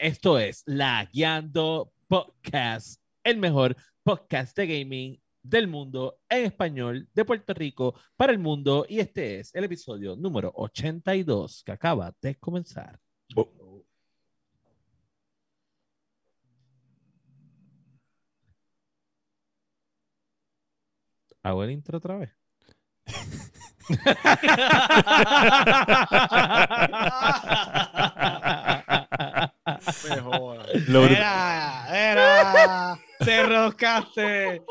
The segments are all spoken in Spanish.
Esto es La Guiando Podcast, el mejor podcast de gaming del mundo en español de Puerto Rico para el mundo. Y este es el episodio número 82 que acaba de comenzar. ¿Hago el intro otra vez? Era, era. Te roscaste.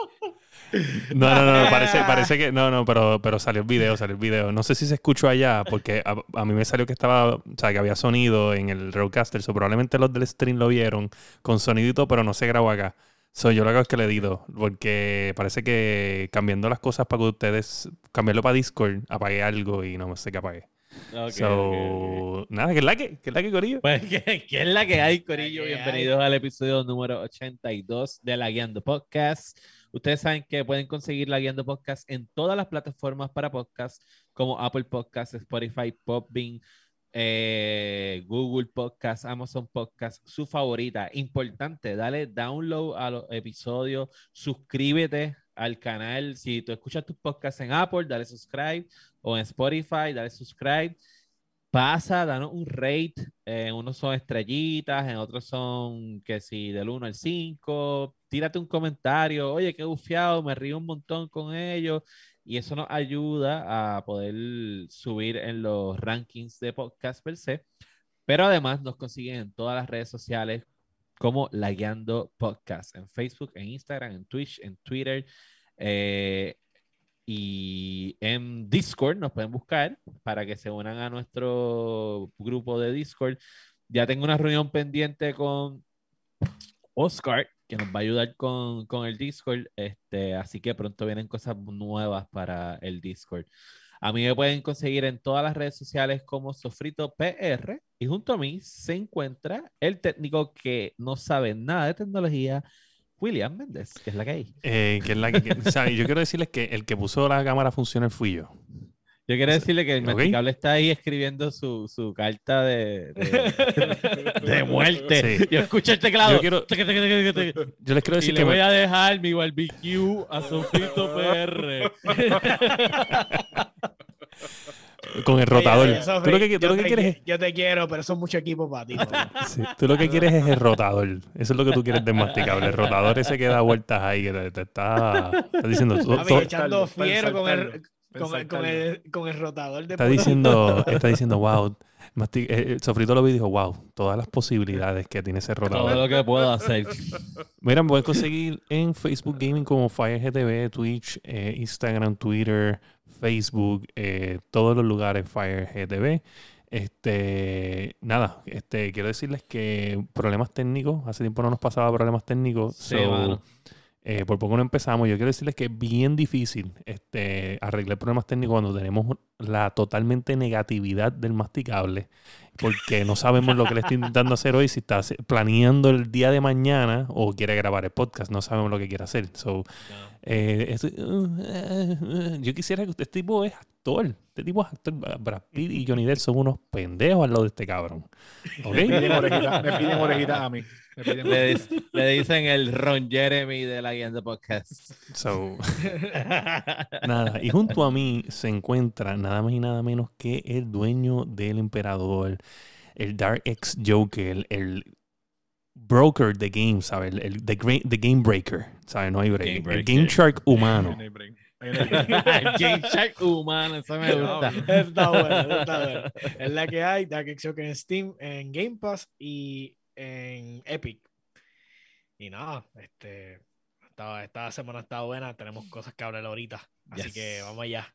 No, no, no, parece, parece que. No, no, pero, pero salió el video, salió el video. No sé si se escuchó allá, porque a, a mí me salió que estaba. O sea, que había sonido en el Roadcaster. So, probablemente los del stream lo vieron con sonidito, pero no se grabó acá. So, yo lo que hago es que le edito, porque parece que cambiando las cosas para que ustedes. Cambiarlo para Discord, apagué algo y no sé qué apagué. Ok, so, ok, ok. nada, que es la que, que es la que, Corillo. Pues, ¿qué, qué es la que hay, Corillo? Que Bienvenidos al episodio número 82 de La Guiando Podcast. Ustedes saben que pueden conseguir La Guiando Podcast en todas las plataformas para podcast, como Apple Podcasts, Spotify, Podbean, eh, Google Podcasts, Amazon Podcasts, su favorita. Importante, dale download a los episodios, suscríbete al canal. Si tú escuchas tus podcasts en Apple, dale subscribe, o en Spotify, dale subscribe pasa, danos un rate. eh, unos son estrellitas, en otros son que si del 1 al 5. Tírate un comentario. Oye, qué bufiado, me río un montón con ellos. Y eso nos ayuda a poder subir en los rankings de podcast per se. Pero además nos consiguen en todas las redes sociales como La Guiando Podcast. En Facebook, en Instagram, en Twitch, en Twitter. eh, y en Discord nos pueden buscar para que se unan a nuestro grupo de Discord. Ya tengo una reunión pendiente con Oscar, que nos va a ayudar con, con el Discord. Este, así que pronto vienen cosas nuevas para el Discord. A mí me pueden conseguir en todas las redes sociales como Sofrito PR. Y junto a mí se encuentra el técnico que no sabe nada de tecnología, William Méndez, que es la que hay. Eh, que es la que, que- o sea, yo quiero decirles que el que puso la cámara funcional fui yo. Yo quiero decirle que el. Masticable está ahí escribiendo su, su carta de, de, de muerte. Sí. Yo escucho el teclado. Yo quiero- les quiero Y decir le que voy me- a dejar mi barbecue a Sofrito PR. con el rotador. Oye, Sofri, tú lo que, tú yo lo que te quieres qui- Yo te quiero, pero es mucho equipo para ti. sí, tú lo que quieres es el rotador. Eso es lo que tú quieres del masticable. El rotador ese que da vueltas ahí, que te, te está, está diciendo. tú- Papi, tú- echando fiero con el, con, el, con, el, con el rotador de está diciendo, está diciendo, wow. Masti- eh, eh, Sofrito lo vi y dijo, wow, todas las posibilidades que tiene ese Todo rotador. lo que puedo hacer. Mira, me pueden conseguir en Facebook Gaming como FireGTV, Twitch, eh, Instagram, Twitter, Facebook, eh, todos los lugares FireGTV. Este, nada, este, quiero decirles que problemas técnicos, hace tiempo no nos pasaba problemas técnicos. Sí, so, eh, por poco no empezamos. Yo quiero decirles que es bien difícil este, arreglar problemas técnicos cuando tenemos la totalmente negatividad del masticable, porque no sabemos lo que le está intentando hacer hoy, si está planeando el día de mañana o quiere grabar el podcast, no sabemos lo que quiere hacer. So, eh, uh, eh, eh, yo quisiera que usted, este tipo es actor, este tipo es actor. Brad Pitt y Johnny Depp son unos pendejos al lado de este cabrón. Me piden orejitas me piden orejitas a mí. Le, dicen el Ron Jeremy de la guía de podcast. So, Nada, y junto a mí se encuentra nada más y nada menos que el dueño del emperador, el Dark X Joker, el broker de games, ¿sabes? El, el- the, gra- the game breaker, ¿sabes? No hay break. Game el. Game Shark humano. No hay break. El Game Shark humano, eso me gusta. Está bueno, está bueno. Es la que hay, Dark X Joker en Steam, en Game Pass y en Epic. Y nada, este, esta, esta semana está buena, tenemos cosas que hablar ahorita, así Yes. que vamos allá.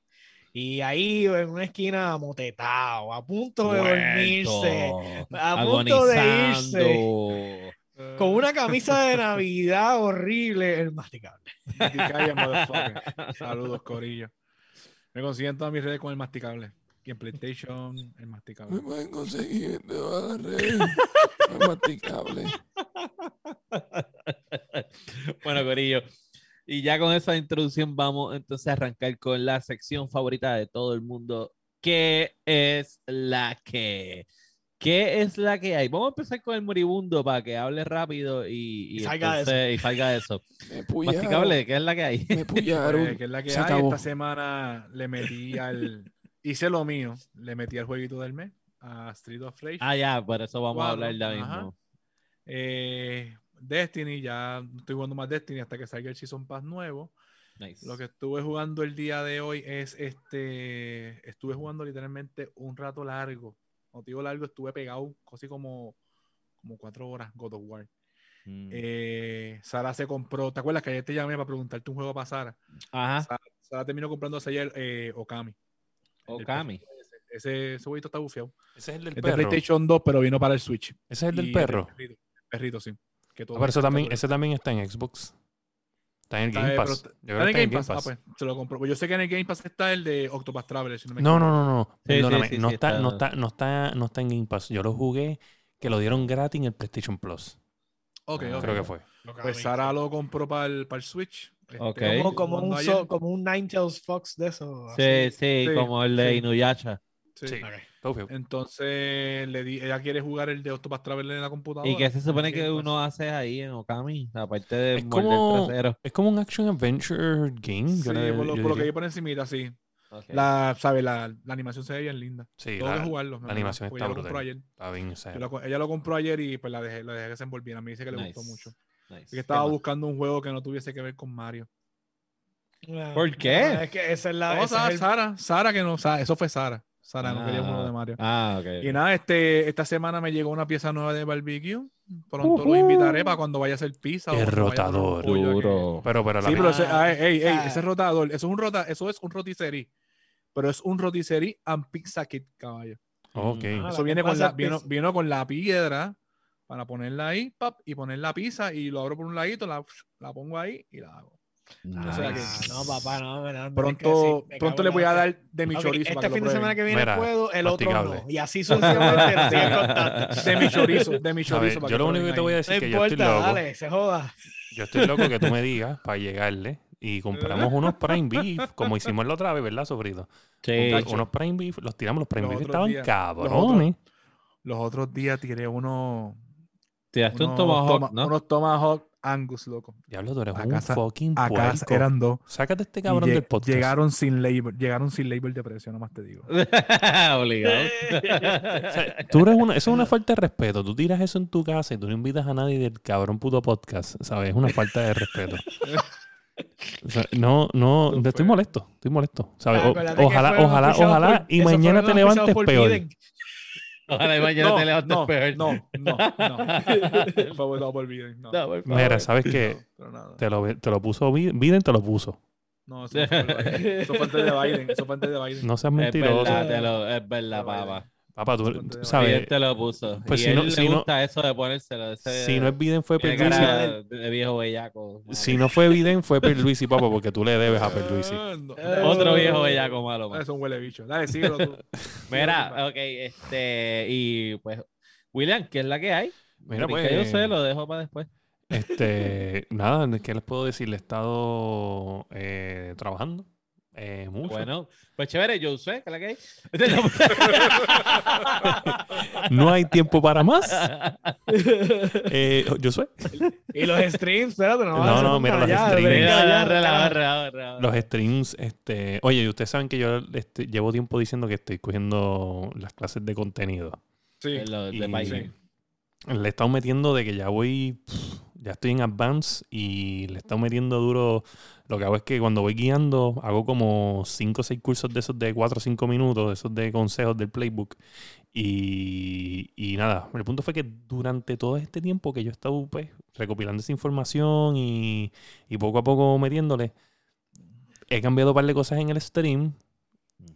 Y ahí en una esquina motetado, a punto de dormirse, Muerto, a punto de irse, con una camisa de Navidad horrible, el masticable. Saludos, Corillo. Me consiguen todas mis redes con el masticable. Y en PlayStation, el masticable. pueden conseguir de todas las redes. Masticable. bueno, Corillo. Y ya con esa introducción vamos entonces a arrancar con la sección favorita de todo el mundo, que es la que... ¿Qué es la que hay? Vamos a empezar con el moribundo para que hable rápido y, y, salga de entonces- y salga de eso. Masticable, ¿qué es la que hay? Me Pues, que es la que Se hay. acabó. Esta semana le metí al. Hice lo mío. Le metí al jueguito del mes. A Street of Rage. Ah, ya, por eso vamos a hablar ya ajá. mismo. Eh, Destiny, ya estoy jugando más Destiny hasta que salga el Season Pass nuevo. Nice. Lo que estuve jugando el día de hoy es este. Estuve jugando literalmente un rato largo. Motivo largo, estuve pegado casi como, como cuatro horas God of War. Mm. Eh, Sara se compró. ¿Te acuerdas que ayer te llamé para preguntarte un juego para Sara? Ajá, Sara, Sara terminó comprándose ayer eh, Okami. Okami. Ese, ese, jueguito está bufiado. Ese es el del Es de perro. PlayStation 2, pero vino para el Switch. Ese es el del Y perro. El perrito, el perrito, sí. Que todo Ah, pero eso también, ese también está en Xbox. Está en el Game Pass. Yo está- creo ¿Está que en el Game Pass? Ah, Pass. pues se lo compro. Pues yo sé que en el Game Pass está el de Octopath Traveler. Si no, me No, no, no, no. sí, Perdóname. sí, no, sí, está, está- no, está, no, está, no está en Game Pass. Yo lo jugué que lo dieron gratis en el PlayStation Plus. Ok, Ah, ok. Creo que fue. Pues Sara lo compró para el, para el Switch. Este. Como, como, un so- como un Ninetales Fox de eso. Sí, sí, Sí, como el de sí. Inuyasha. Sí. Entonces le di, ella quiere jugar el de Octopath Traveler en la computadora. ¿Y qué se supone que uno hace ahí en Okami? Aparte de Es morder como, trasero. es como un action adventure game. Sí, yo le- por, lo, yo por lo que vi por encimita, sí. Ok. La, ¿sabe? La, la animación se ve bien linda. Sí, Tengo la, que jugarlo. la animación porque está lo brutal. ayer. está bien. o sea, Yo la co- ella lo compró ayer y pues la dejé, la dejé que se envolviera. Me dice que le gustó mucho. Nice. Que estaba buscando un juego que no tuviese que ver con Mario. Ah, ¿Por qué? no, es que esa es la. No, ese Sara, es el- Sara, Sara que no, Sara, eso fue Sara. Sara no quería un juego de Mario. Ah, ok. Y nada, este, esta semana me llegó una pieza nueva de barbecue. Pronto los invitaré para cuando vaya a hacer pizza. un rotador. que- Duro. pero, pero la Sí, pero ese, Ah, ah, ey, ey, ah. ese rotador, eso es un rota, eso es un rotisserie. Pero es un rotisserie and pizza kit, caballo. Ok. Ah, Eso la viene con la, vino, es- vino con la piedra para ponerla ahí, pap, y poner la pizza y lo abro por un ladito, la, la pongo ahí y la hago. Nice. o sea que- no, papá, no, me da- me Pronto, pronto le voy a dar de mi chorizo este para que fin lo de semana que viene Mira, puedo, el otro no. Y así sucesivamente. De mi chorizo, de mi chorizo. para Yo lo único que te voy a decir No es que yo estoy importa, loco. dale, se joda. Yo estoy loco que tú me digas para llegarle y compramos unos prime beef, como hicimos la otra vez, ¿verdad, sofrito? Sí. Unos prime beef, los tiramos, los prime Los beef estaban días- cabrones. Los otros días tiré uno, Tiraste un unos, tomahawk, toma- ¿no? unos Tomahawk Angus, loco. Diablo, tú eres A un casa- fucking Acá puerco. eran dos. Sácate este cabrón del podcast. Llegaron sin label, llegaron sin label de precio, nomás te digo. Obligado. O sea, tú eres una, eso es una falta de respeto. Tú tiras eso en tu casa y tú no invitas a nadie del cabrón puto podcast, ¿sabes? Es una falta de respeto. O sea, no, no, estoy molesto, estoy molesto. ¿sabes? Ah, O- ojalá, ojalá, ojalá, por- y mañana te levantes peor. Biden. Ojalá y mañana no, te levantes no, peor. no, no, no. Fue votado por Biden. No, No, por favor. Mira, ¿sabes qué? pero nada. Te lo, te lo puso Bi- Biden, te lo puso. No, eso, no fue de Biden. Eso fue antes de Biden. Eso fue antes de Biden. No seas Es mentiroso. verdad, te lo- es verdad, papá. Papá, tú, de Biden ¿sabes? te lo puso. Pues y si él no- le si no- gusta eso de ponérselo. Ese, Si no es Biden, fue Pierluisi. de viejo bellaco. Si no fue Biden, fue Pierluisi, papá, porque tú le debes a Pierluisi. Ah, no. Otro viejo bellaco malo. man. Es un huele bicho. Dale, síguelo tú. Mira, ok, este, y pues, William, ¿qué es la que hay? Mira, pues. yo sé, lo dejo para después. Este, nada, ¿qué les puedo decir? Le he estado eh, trabajando eh, mucho. Bueno, pues chévere, yo sé, ¿qué es la que hay? No hay tiempo para más. Eh, yo soy. Y los streams, espérate, no. No, no, mira, los streams. Los streams, este, oye, y ustedes saben que yo este, llevo tiempo diciendo que estoy cogiendo las clases de contenido. Sí. De. Le he estado metiendo de que ya voy, pff, ya estoy en advance y le he estado metiendo duro. Lo que hago es que cuando voy guiando, hago como 5 o 6 cursos de esos de 4 o 5 minutos, de esos de consejos del playbook. Y, y nada, el punto fue que durante todo este tiempo que yo he estado pues, recopilando esa información y, y poco a poco metiéndole, he cambiado un par de cosas en el stream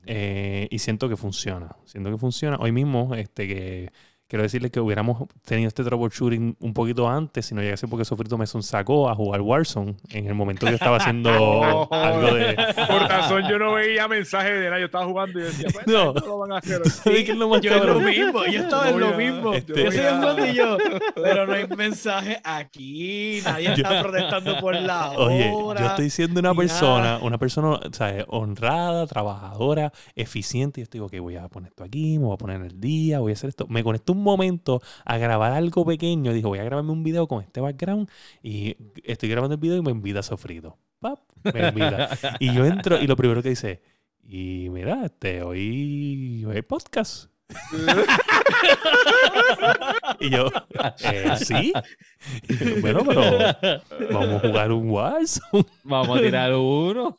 eh, y siento que funciona. Siento que funciona. Hoy mismo, este que quiero decirles que hubiéramos tenido este troubleshooting un poquito antes, si no llegase porque Sofrito me sacó a jugar Warzone en el momento que yo estaba haciendo algo de. Por razón, yo no veía mensajes de nada. Yo estaba jugando y yo decía, pues, No. no lo van a hacer. ¿Sabes qué es lo más Yo en lo cabrón? mismo, yo estaba en lo mismo. Este- Yo soy un gordillo, pero no hay mensaje aquí, nadie está protestando por la Oye, hora. yo estoy siendo una persona, una persona, ¿sabes? honrada, trabajadora, eficiente. Y yo estoy, ok, voy a poner esto aquí, me voy a poner el día, voy a hacer esto. Me conecto un un momento a grabar algo pequeño. Dijo, voy a grabarme un video con este background y estoy grabando el video y me invita a sofrito. Pap, me invita. y yo entro y lo primero que dice, y mira, este, hoy, hoy hay podcast. y yo, eh, sí. Y yo, bueno, pero vamos a jugar un Warzone. Vamos a tirar uno.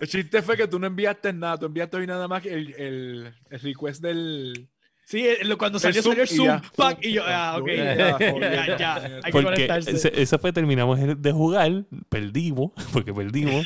El chiste fue que tú no enviaste nada, tú enviaste hoy nada más que el, el, el request del. Sí, eh, cuando salió, Zoom salió el y Zoom, ya. pack, y yo, ah, ok. Ya, Ya, ya, hay que Porque conectarse. ese- eso fue, terminamos de jugar, perdimos, porque perdimos.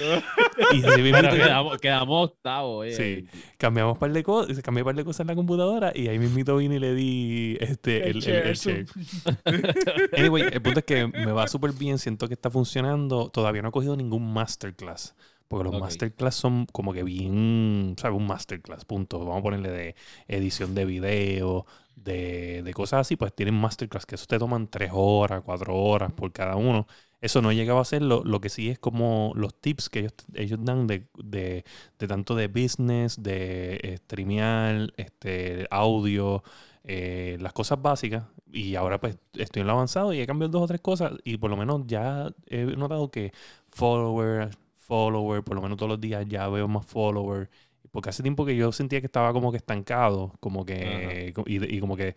y quedamos, quedamos octavos. eh. Sí. cambiamos par de cosas, cambié par de cosas en la computadora y ahí mismito vine y le di este, El el, el- share, el el share. Anyway, el punto es que me va súper bien, siento que está funcionando. Todavía no he cogido ningún masterclass. Porque los Ok. masterclass son como que bien, ¿sabes? Un masterclass, punto. Vamos a ponerle de edición de video, de, de cosas así. Pues tienen masterclass que eso te toman tres horas, cuatro horas por cada uno. Eso no he llegado a hacerlo. Lo que sí es como los tips que ellos, ellos dan de, de, de tanto de business, de streamear, este, audio, eh, las cosas básicas. Y ahora pues estoy en lo avanzado y he cambiado dos o tres cosas. Y por lo menos ya he notado que follower, follower, por lo menos todos los días ya veo más follower. Porque hace tiempo que yo sentía que estaba como que estancado, como que, y, y como que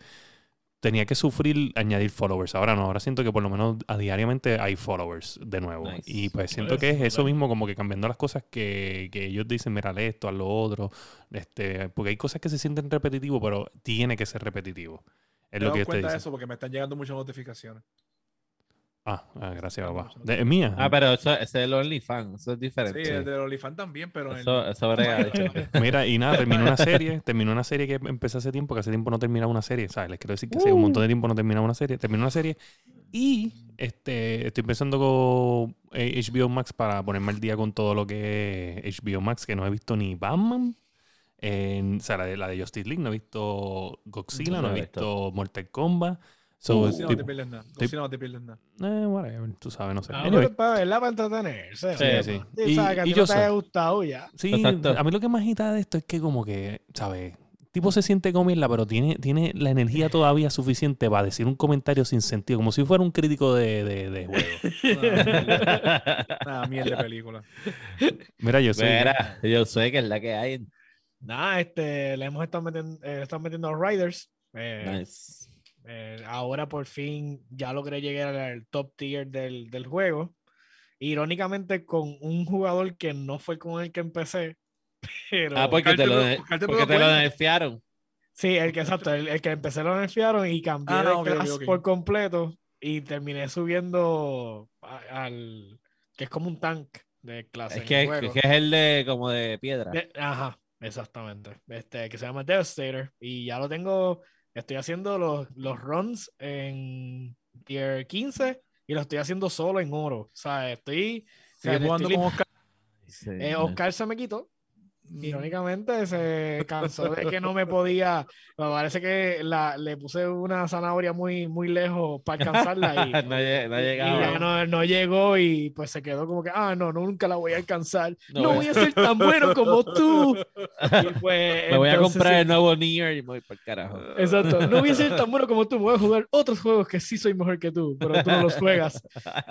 tenía que sufrir añadir followers. Ahora no, ahora siento que por lo menos a diariamente hay followers de nuevo. Nice. Y pues siento que es eso mismo, como que cambiando las cosas que, que ellos dicen, mira, esto, haz lo otro. Este, porque hay cosas que se sienten repetitivos, pero tiene que ser repetitivo. Es Me lo que yo cuenta de eso porque me están llegando muchas notificaciones. Ah, ah, gracias, papá. De, mía. Ah, pero eso, ese es el OnlyFans. Eso es Sí, diferente. el de OnlyFans también, pero Eso, eso brega. Mira, y nada, terminó una serie, terminó una serie que empecé hace tiempo, que hace tiempo no terminaba una serie, ¿sabes? Les quiero decir que hace un montón de tiempo no terminaba una serie, terminó una serie y este, estoy pensando con eh, HBO Max para ponerme al día con todo lo que es HBO Max, que no he visto ni Batman, en, o sea, la de, la de Justice League, no he visto Godzilla, No he visto Mortal Kombat. So, si no te pierdes nada. Estoy- si no te pierdes nada. eh, whatever, tú sabes, no sé. Ah, Anyway, para verla, para entretenerse. Sí, ¿no? sí. Sí, Y- sabes que a y ti yo no te sé. haya gustado ya. Sí, Exacto. a mí lo que me agita de esto es que como que, ¿sabes? Tipo se siente comerla, pero tiene, tiene la energía todavía suficiente para decir un comentario sin sentido, como si fuera un crítico de, de, de juego. Nada, mierda de película. Mira, yo soy... Mira, yo sé que es la que hay. Nada, este, le hemos estado metiendo, eh, estado metiendo a Riders. Eh, Nice. Eh, ahora por fin ya logré llegar al top tier del, del juego. Irónicamente, con un jugador que no fue con el que empecé. Pero, Ah, porque te lo, porque te lo nerfearon. Sí, el que exacto, el, el que empecé lo nerfearon y cambié Ah, de ok, ok, clase ok. por completo y terminé subiendo a- al que es como un tank de clase. Es que, que es el de como de piedra. De- ajá, exactamente. Este, que se llama Devastator. Y ya lo tengo. Estoy haciendo los, los runs en tier 15 y lo estoy haciendo solo en oro. O sea, estoy. o sea, jugando estoy con Oscar. eh, Oscar se me quitó. Irónicamente, se cansó de que no me podía. Me parece que la, le puse una zanahoria muy, muy lejos para alcanzarla y, no, no y llegaba. ya no, no llegó y pues se quedó como que, ah, no, nunca la voy a alcanzar. No voy voy a ser tan bueno como tú. Y pues, Me voy a entonces, comprar sí, el nuevo Nier y me voy para el carajo. Exacto, no voy a ser tan bueno como tú, voy a jugar otros juegos que sí soy mejor que tú, pero tú no los juegas.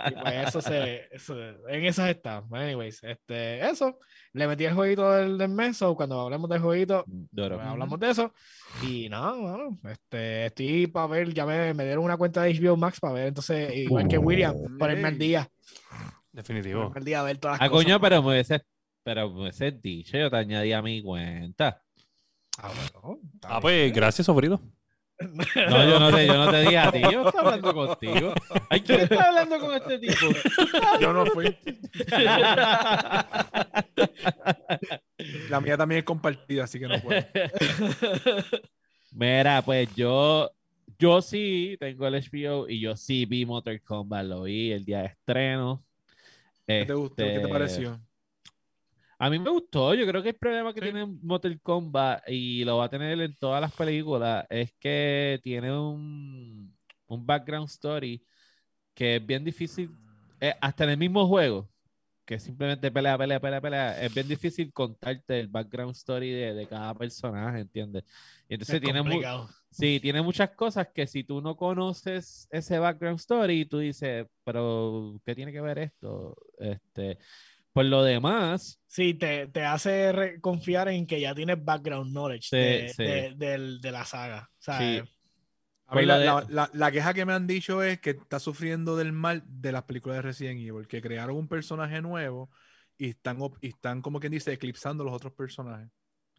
Y pues eso se, eso- en esas está. Anyways, este, eso, le metí el jueguito del, del mes, o cuando hablemos del jueguito, Duro. pues, hablamos de eso. Y nada, bueno, este, estoy para ver, ya me, me dieron una cuenta de HBO Max para ver, entonces, igual que William, ponerme al día, Definitivo. ponerme al día a ver todas las Ah, cosas. coño, pero me hubiese, pero me hubiese dicho, yo te añadí a mi cuenta. Ah, bueno, Ah, pues gracias, Sofrito. No, yo no te, yo no te dije a ti, yo estoy hablando contigo. Ay, ¿quién está hablando con este tipo? Yo no fui. La mía también es compartida, así que no puedo. Mira, pues yo, yo sí tengo el HBO y yo sí vi Mortal Kombat, lo vi el día de estreno. ¿Qué te gustó? ¿Qué te Este, pareció? A mí me gustó, yo creo que el problema que Sí. tiene Mortal Kombat y lo va a tener en todas las películas es que tiene un, un background story que es bien difícil, eh, hasta en el mismo juego, que simplemente pelea, pelea, pelea, pelea, es bien difícil contarte el background story de, de cada personaje, ¿entiendes? Y entonces Es tiene, mu-. Sí, tiene muchas cosas que si tú no conoces ese background story, tú dices, pero ¿qué tiene que ver esto? Este, por lo demás, Sí, te, te hace confiar en que ya tienes background knowledge Sí, de, sí. de- del- de la saga. O sea, Sí. eh, A mí Por la, la- la- la queja que me han dicho es que está sufriendo del mal de las películas de Resident Evil, que crearon un personaje nuevo y están, y están como quien dice, eclipsando los otros personajes.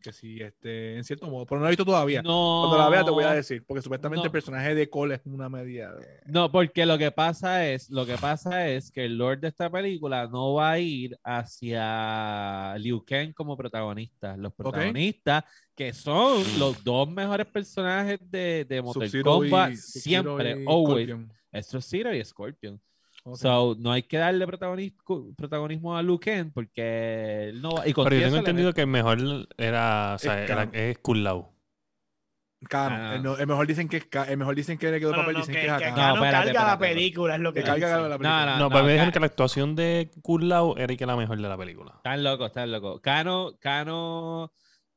Que sí, este, en cierto modo, pero no lo he visto todavía. no. Cuando la vea te voy a decir, porque supuestamente No. el personaje de Cole es una media... No, porque lo que pasa es, lo que pasa es que el Lord de esta película no va a ir hacia Liu Kang como protagonista. Los protagonistas, que son los dos mejores personajes de, de Mortal y- Kombat, Sub-Zero siempre, y always, Scorpion. es Sub-Zero y Scorpion. Ok. So, no hay que darle protagonismo, protagonismo a Liu Kang porque él no va. Y con Pero yo tengo le entendido que el mejor era, o sea, Es era- es. Kano. Ah. El, no- el mejor dicen que es el mejor dicen que le quedó no, papel, no, dicen que, que es a que Kano. No, Kano espérate, carga la película, es lo que Que carga la película. No, No, pero me dijeron que la actuación de Kung Lao era que la mejor de la película. Están locos, están locos. Cano, Cano,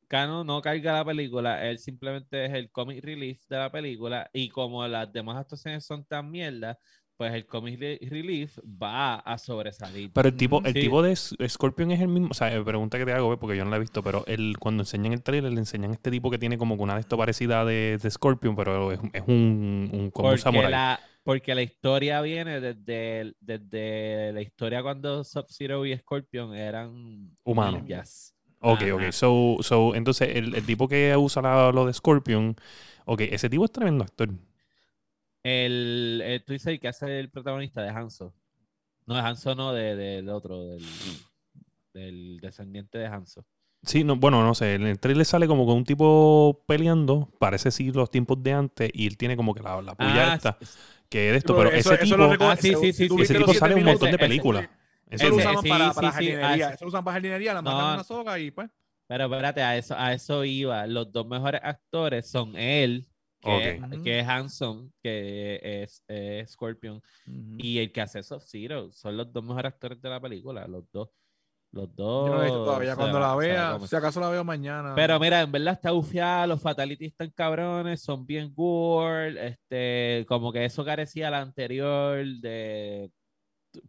Cano no carga la película, él simplemente es el comic relief de la película y como las demás actuaciones son tan mierda, pues el comic re- relief va a sobresalir. Pero el tipo, el Sí. tipo de Scorpion es el mismo. O sea, eh, pregunta que te hago, ¿ves? porque yo no la he visto, pero el, cuando enseñan el trailer, le enseñan este tipo que tiene como una de esto parecida de, de Scorpion, pero es, es un, un, como un samurai. la, porque la historia viene desde, desde la historia cuando Sub-Zero y Scorpion eran Humanos. ninjas. Ok, Ajá. ok. So, so, entonces, el, el tipo que usa la- lo de Scorpion, ok, ese tipo es tremendo actor. El, el, tú dices el que hace el protagonista de Hanzo. No, de Hanzo no, de- del otro, del, del descendiente de Hanzo. Sí, no, bueno, no sé. En el trailer sale como con un tipo peleando, parece sí los tiempos de antes, y él tiene como que la, la puya Ah, esta, que es esto, Pero pero eso- ese eso tipo, Ah, sí, sí, sí, ese tipo sale en un montón de películas. Eso lo sí, para, para jardinería. ah, Eso lo usan para jardinería, la matan No. en una soga y pues. Pero espérate, a eso, a eso iba. Los dos mejores actores son él, que, es, que es Hanson, que es, es Scorpion, y el que hace Sub-Zero. Son los dos mejores actores de la película, los dos. Los dos. Yo no he visto todavía. Cuando la- vea, si acaso la veo mañana. Pero mira, en verdad está bufiada, los fatalities están cabrones, son bien gore, este, como que eso carecía la anterior de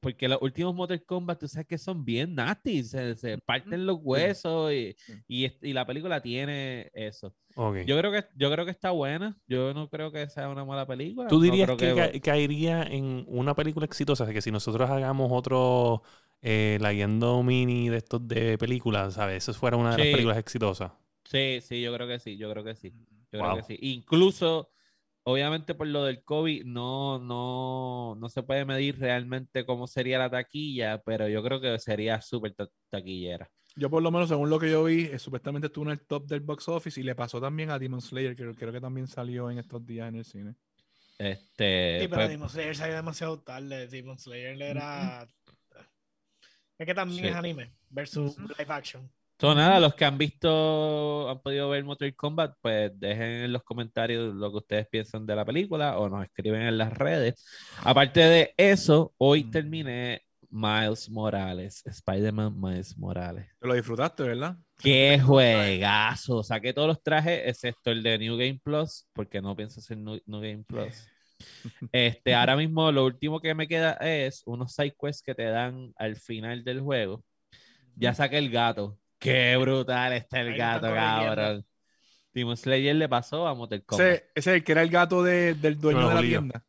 porque los últimos Mortal Kombat tú sabes que son bien nasty, se, se parten los huesos y, y, la película tiene eso. Yo creo que yo creo que está buena, yo no creo que sea una mala película. ¿Tú dirías que, que- ca- caería en una película exitosa? Que si nosotros hagamos otro eh, la guiando mini de estos de películas, ¿sabes? Eso fuera una de Sí. las películas exitosas. Sí, sí, yo creo que sí, yo creo que sí. Yo Wow. creo que sí. Incluso, obviamente por lo del COVID, no, no, no se puede medir realmente cómo sería la taquilla, pero yo creo que sería súper ta- taquillera. Yo por lo menos, según lo que yo vi, eh, supuestamente estuvo en el top del box office y le pasó también a Demon Slayer, que creo que también salió en estos días en el cine. Este, Sí, pero pues, Demon Slayer salió demasiado tarde. Demon Slayer era. Es que también Sí. es anime versus live action. So, nada, los que han visto, han podido ver Mortal Kombat, pues dejen en los comentarios lo que ustedes piensan de la película o nos escriben en las redes. Aparte de eso, hoy Mm. terminé Miles Morales, Spider-Man Miles Morales. Lo disfrutaste, ¿verdad? Qué juegazo. Saqué todos los trajes, excepto el de New Game Plus, porque no pienso hacer New, New Game Plus. Este, ahora mismo lo último que me queda es unos side quests que te dan al final del juego. Ya saqué el gato. Qué brutal está el Ahí gato, cabrón. Demon Slayer le pasó a Mortal Kombat. Ese, ese es el que era el gato de- del dueño de la Julio. tienda.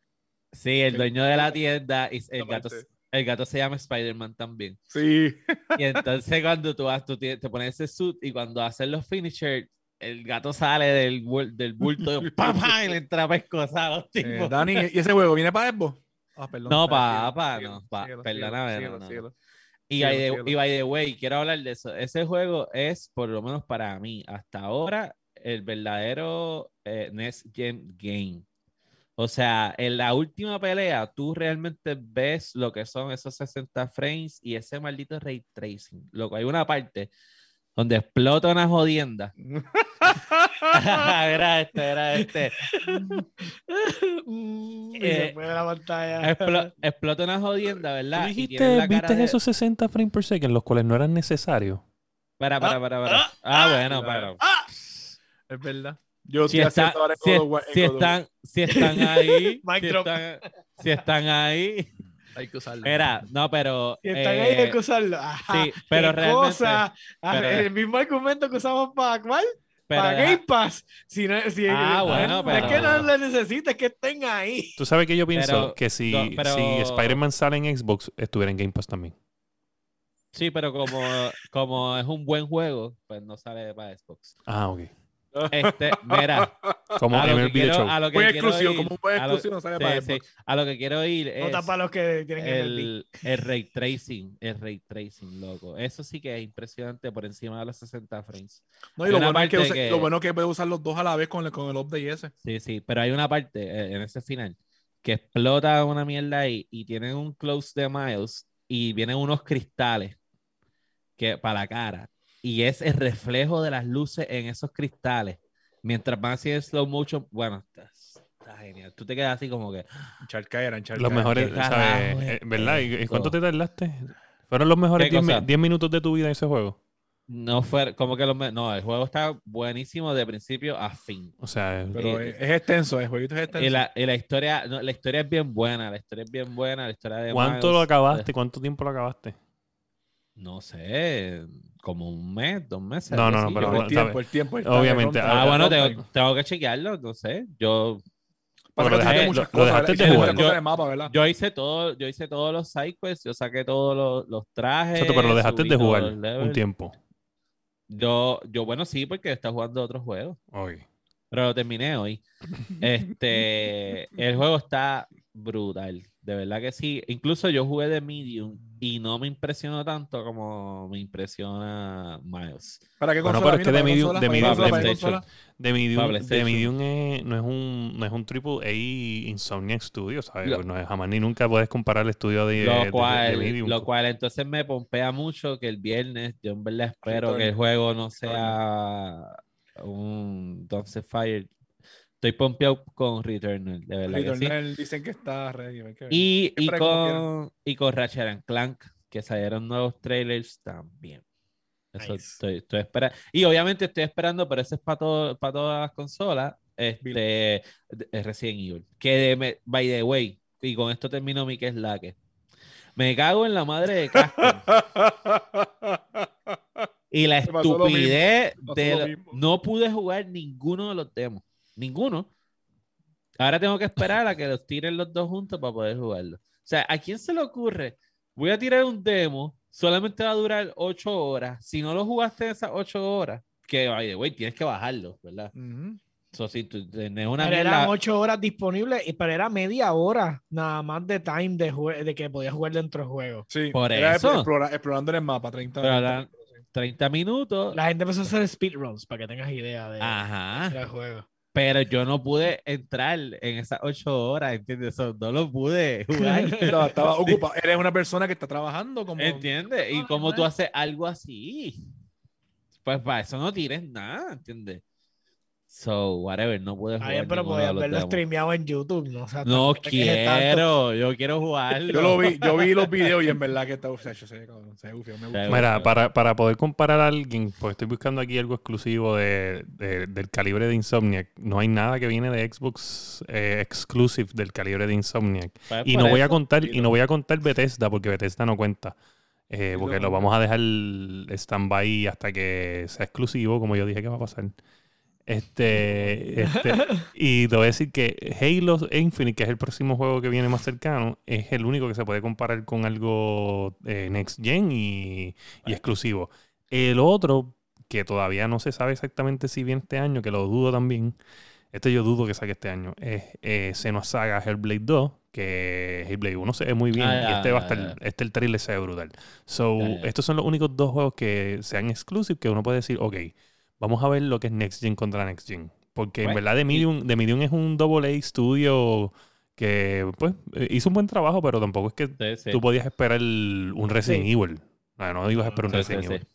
Sí, el dueño de la tienda y el gato, el gato se llama Spider-Man también. Sí. Y entonces cuando tú, vas, tú te, pones ese suit y cuando haces los finishers, el gato sale del, del bulto y, ¡pam, pam! y le entra pescosa a los Eh. Dani, ¿y ese juego viene para Xbox? Ah, perdón. No, papá, no, pa- perdóname, síguelo, no, no, síguelo, y, by the, y by the way, quiero hablar de eso. Ese juego es, por lo menos para mí, hasta ahora, el verdadero eh, Next Gen Game. O sea, en la última pelea, tú realmente ves lo que son esos 60 frames y ese maldito ray tracing. Loco, hay una parte donde explota una jodienda. era este, era este. Y Eh, se fue de la pantalla. Explo- explota una jodienda, ¿verdad? ¿Tú Y tienen dijiste, la cara viste de- esos 60 frames per second, los cuales no eran necesarios? Para, para, para, para. Ah, bueno, claro. para. ¡Ah! Es verdad. Yo Si, está- haciendo ahora en si, War- si están, si están ahí, si están, si están ahí, Hay que usarlo. Mira, no, pero. Si están ahí, eh, hay que usarlo. Ajá, sí, pero ¿qué realmente- cosa? Ah, pero- el mismo argumento que usamos para cuál? Pero para Game Pass. Si no, si, Ah, bueno, es que no le necesitas que estén ahí. Tú sabes que yo pienso Pero- que si, no, pero- si Spider-Man sale en Xbox, estuviera en Game Pass también. Sí, pero como, como es un buen juego, pues no sale para Xbox. Ah, ok. Este, mira, Como a lo, que quiero, Show. a lo que quiero exclusivo, ir- como un buen exclusivo no sale sí, para sí, a lo que quiero ir es Nota para los que tienen MLB. el, el ray tracing, el ray tracing, loco. Eso sí que es impresionante por encima de los 60 frames. No, y lo bueno, es que, lo bueno es que puede usar los dos a la vez con el, con el update ese. Sí, sí, pero hay una parte eh, en ese final que explota una mierda ahí y tienen un close de Miles y vienen unos cristales que para la cara y es el reflejo de las luces en esos cristales mientras van así en slow motion. Bueno, está, está genial. Tú te quedas así como que Charca era, charca Los mejores, ¿Qué ¿sabes? carajo es Eh, ¿Verdad? ¿Y- y cuánto te tardaste? ¿Fueron los mejores ¿Qué 10 mi- cosa? 10 minutos de tu vida en ese juego? no fue como que los no, el juego está buenísimo de principio a fin. O sea, Pero Eh, es, es extenso, el jueguito es extenso. Y la, y la historia, no, la historia es bien buena, la historia es bien buena, la historia de ¿cuánto Miles, lo eh, acabaste? ¿Cuánto tiempo lo acabaste? No sé, como un mes, dos meses. No, no, no, pero el bueno, tiempo, el tiempo. el Obviamente, Ah, el bueno, tengo, tengo que chequearlo, no sé. Yo, Pero dejaste- muchas lo- lo cosas, Yo- en el mapa, ¿verdad? yo hice todo, yo hice todos los sidequests, yo saqué todos los, los trajes. Exacto, pero lo dejaste de jugar un tiempo. Yo, yo, bueno, sí, porque está jugando otros juegos, Ok. pero lo terminé hoy. Este, el juego está brutal, de verdad que sí. Incluso yo jugué de medium y no me impresionó tanto como me impresiona Miles. ¿Para qué Bueno, pero es que de ¿Para medium- consola? de ¿Para medium- consola? The Medium, PlayStation. Medium es- no, es un, no es un triple A Insomniac Studio, ¿sabes? Lo- no es, jamás ni nunca puedes comparar el estudio de, de- Lo de cual, Medium. lo cual entonces me pompea mucho que el viernes yo en verdad espero que el juego no sea un Don't Fire. Estoy pompeado con Returnal, de verdad que sí. Returnal dicen que está ready. que. Y, y, con, y con Ratchet and Clank, que salieron nuevos trailers también. Eso Nice. estoy, estoy esperando. Y obviamente estoy esperando, pero eso es para todo, para todas las consolas. Este de- Resident Evil. Que de, me- by the way, y con esto termino mi que es la que. Me cago en la madre de Capcom. Y la estupidez de no pude jugar ninguno de los demos. Ninguno. Ahora tengo que esperar a que los tiren los dos juntos para poder jugarlo. O sea, ¿a quién se le ocurre? Voy a tirar un demo, solamente va a durar ocho horas. Si no lo jugaste en esas ocho horas, que by the way, tienes que bajarlo, ¿verdad? Ujú. So, si tú tienes una Pero mierda- eran ocho horas disponibles, y- pero era media hora nada más de time de, de que podías jugar dentro del juego. Sí, Por era eso. explora- explorando en el mapa, 30 Pero 30 eran 30 minutos. La gente empezó a hacer speedruns para que tengas idea de, Ajá. del juego. Pero yo no pude entrar en esas ocho horas, ¿entiendes? So, no lo pude jugar. No, estaba ocupado. Eres una persona que está trabajando como. ¿Entiendes? Y cómo tú haces algo así. Pues para eso no tires nada, ¿entiendes? So, whatever, no pude jugar. Ay, pero podías verlo demos. streameado en YouTube. No, O sea, No quiero, yo quiero jugarlo. Yo lo vi, yo vi los videos y en verdad que está. O sea, yo sé, cabrón, se bufió, me gustó. Mira, para, para poder comparar a alguien, pues estoy buscando aquí algo exclusivo de, de- del calibre de Insomniac. No hay nada que viene de Xbox eh, exclusive del calibre de Insomniac. Pues Y no voy a contar, y no voy a contar Bethesda, porque Bethesda no cuenta. Eh, porque lo vamos a dejar stand-by hasta que sea exclusivo, como yo dije que va a pasar. Este, este, y te voy a decir que Halo Infinite, que es el próximo juego que viene más cercano, es el único que se puede comparar con algo eh, next gen y, y exclusivo. El otro, que todavía no se sabe exactamente si viene este año, que lo dudo también, este yo dudo que saque este año, es eh, Senua Saga Hellblade 2, que Hellblade 1 se ve muy bien Ah, y este va a estar, este el trailer se ve brutal. So, estos son los únicos dos juegos que sean exclusive que uno puede decir, ok, vamos a ver lo que es Next Gen contra Next Gen. Porque en Bueno, verdad The y- Medium, The Medium es un double A studio que pues eh, hizo un buen trabajo, pero tampoco es que Sí, sí. tú podías esperar el- un Resident Sí. Evil. No, no ibas a esperar un Resident. Evil.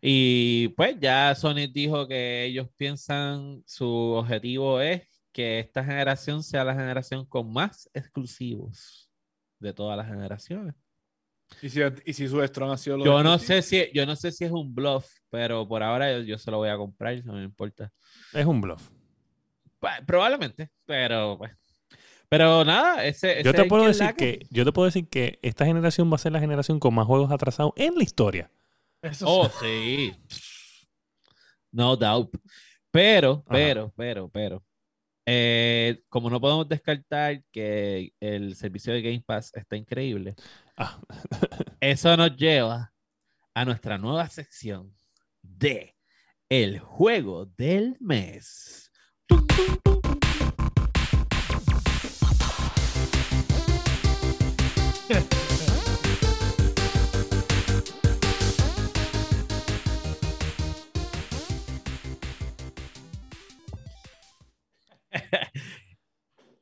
Y pues ya Sony dijo que ellos piensan, su objetivo es que esta generación sea la generación con más exclusivos de todas las generaciones. Y si, y si su Strong ha sido lo Yo no sé si, yo no sé si es un bluff, pero por ahora yo, yo se lo voy a comprar, no me importa. Es un bluff. Pa- Probablemente, pero pues. Pero nada, ese. Yo te puedo decir que, yo te puedo decir que esta generación va a ser la generación con más juegos atrasados en la historia. Eso Oh, sí. sí. No doubt. Pero, Ajá. pero, pero, pero. eh, como no podemos descartar que el servicio de Game Pass está increíble, Eso nos lleva a nuestra nueva sección de El Juego del Mes.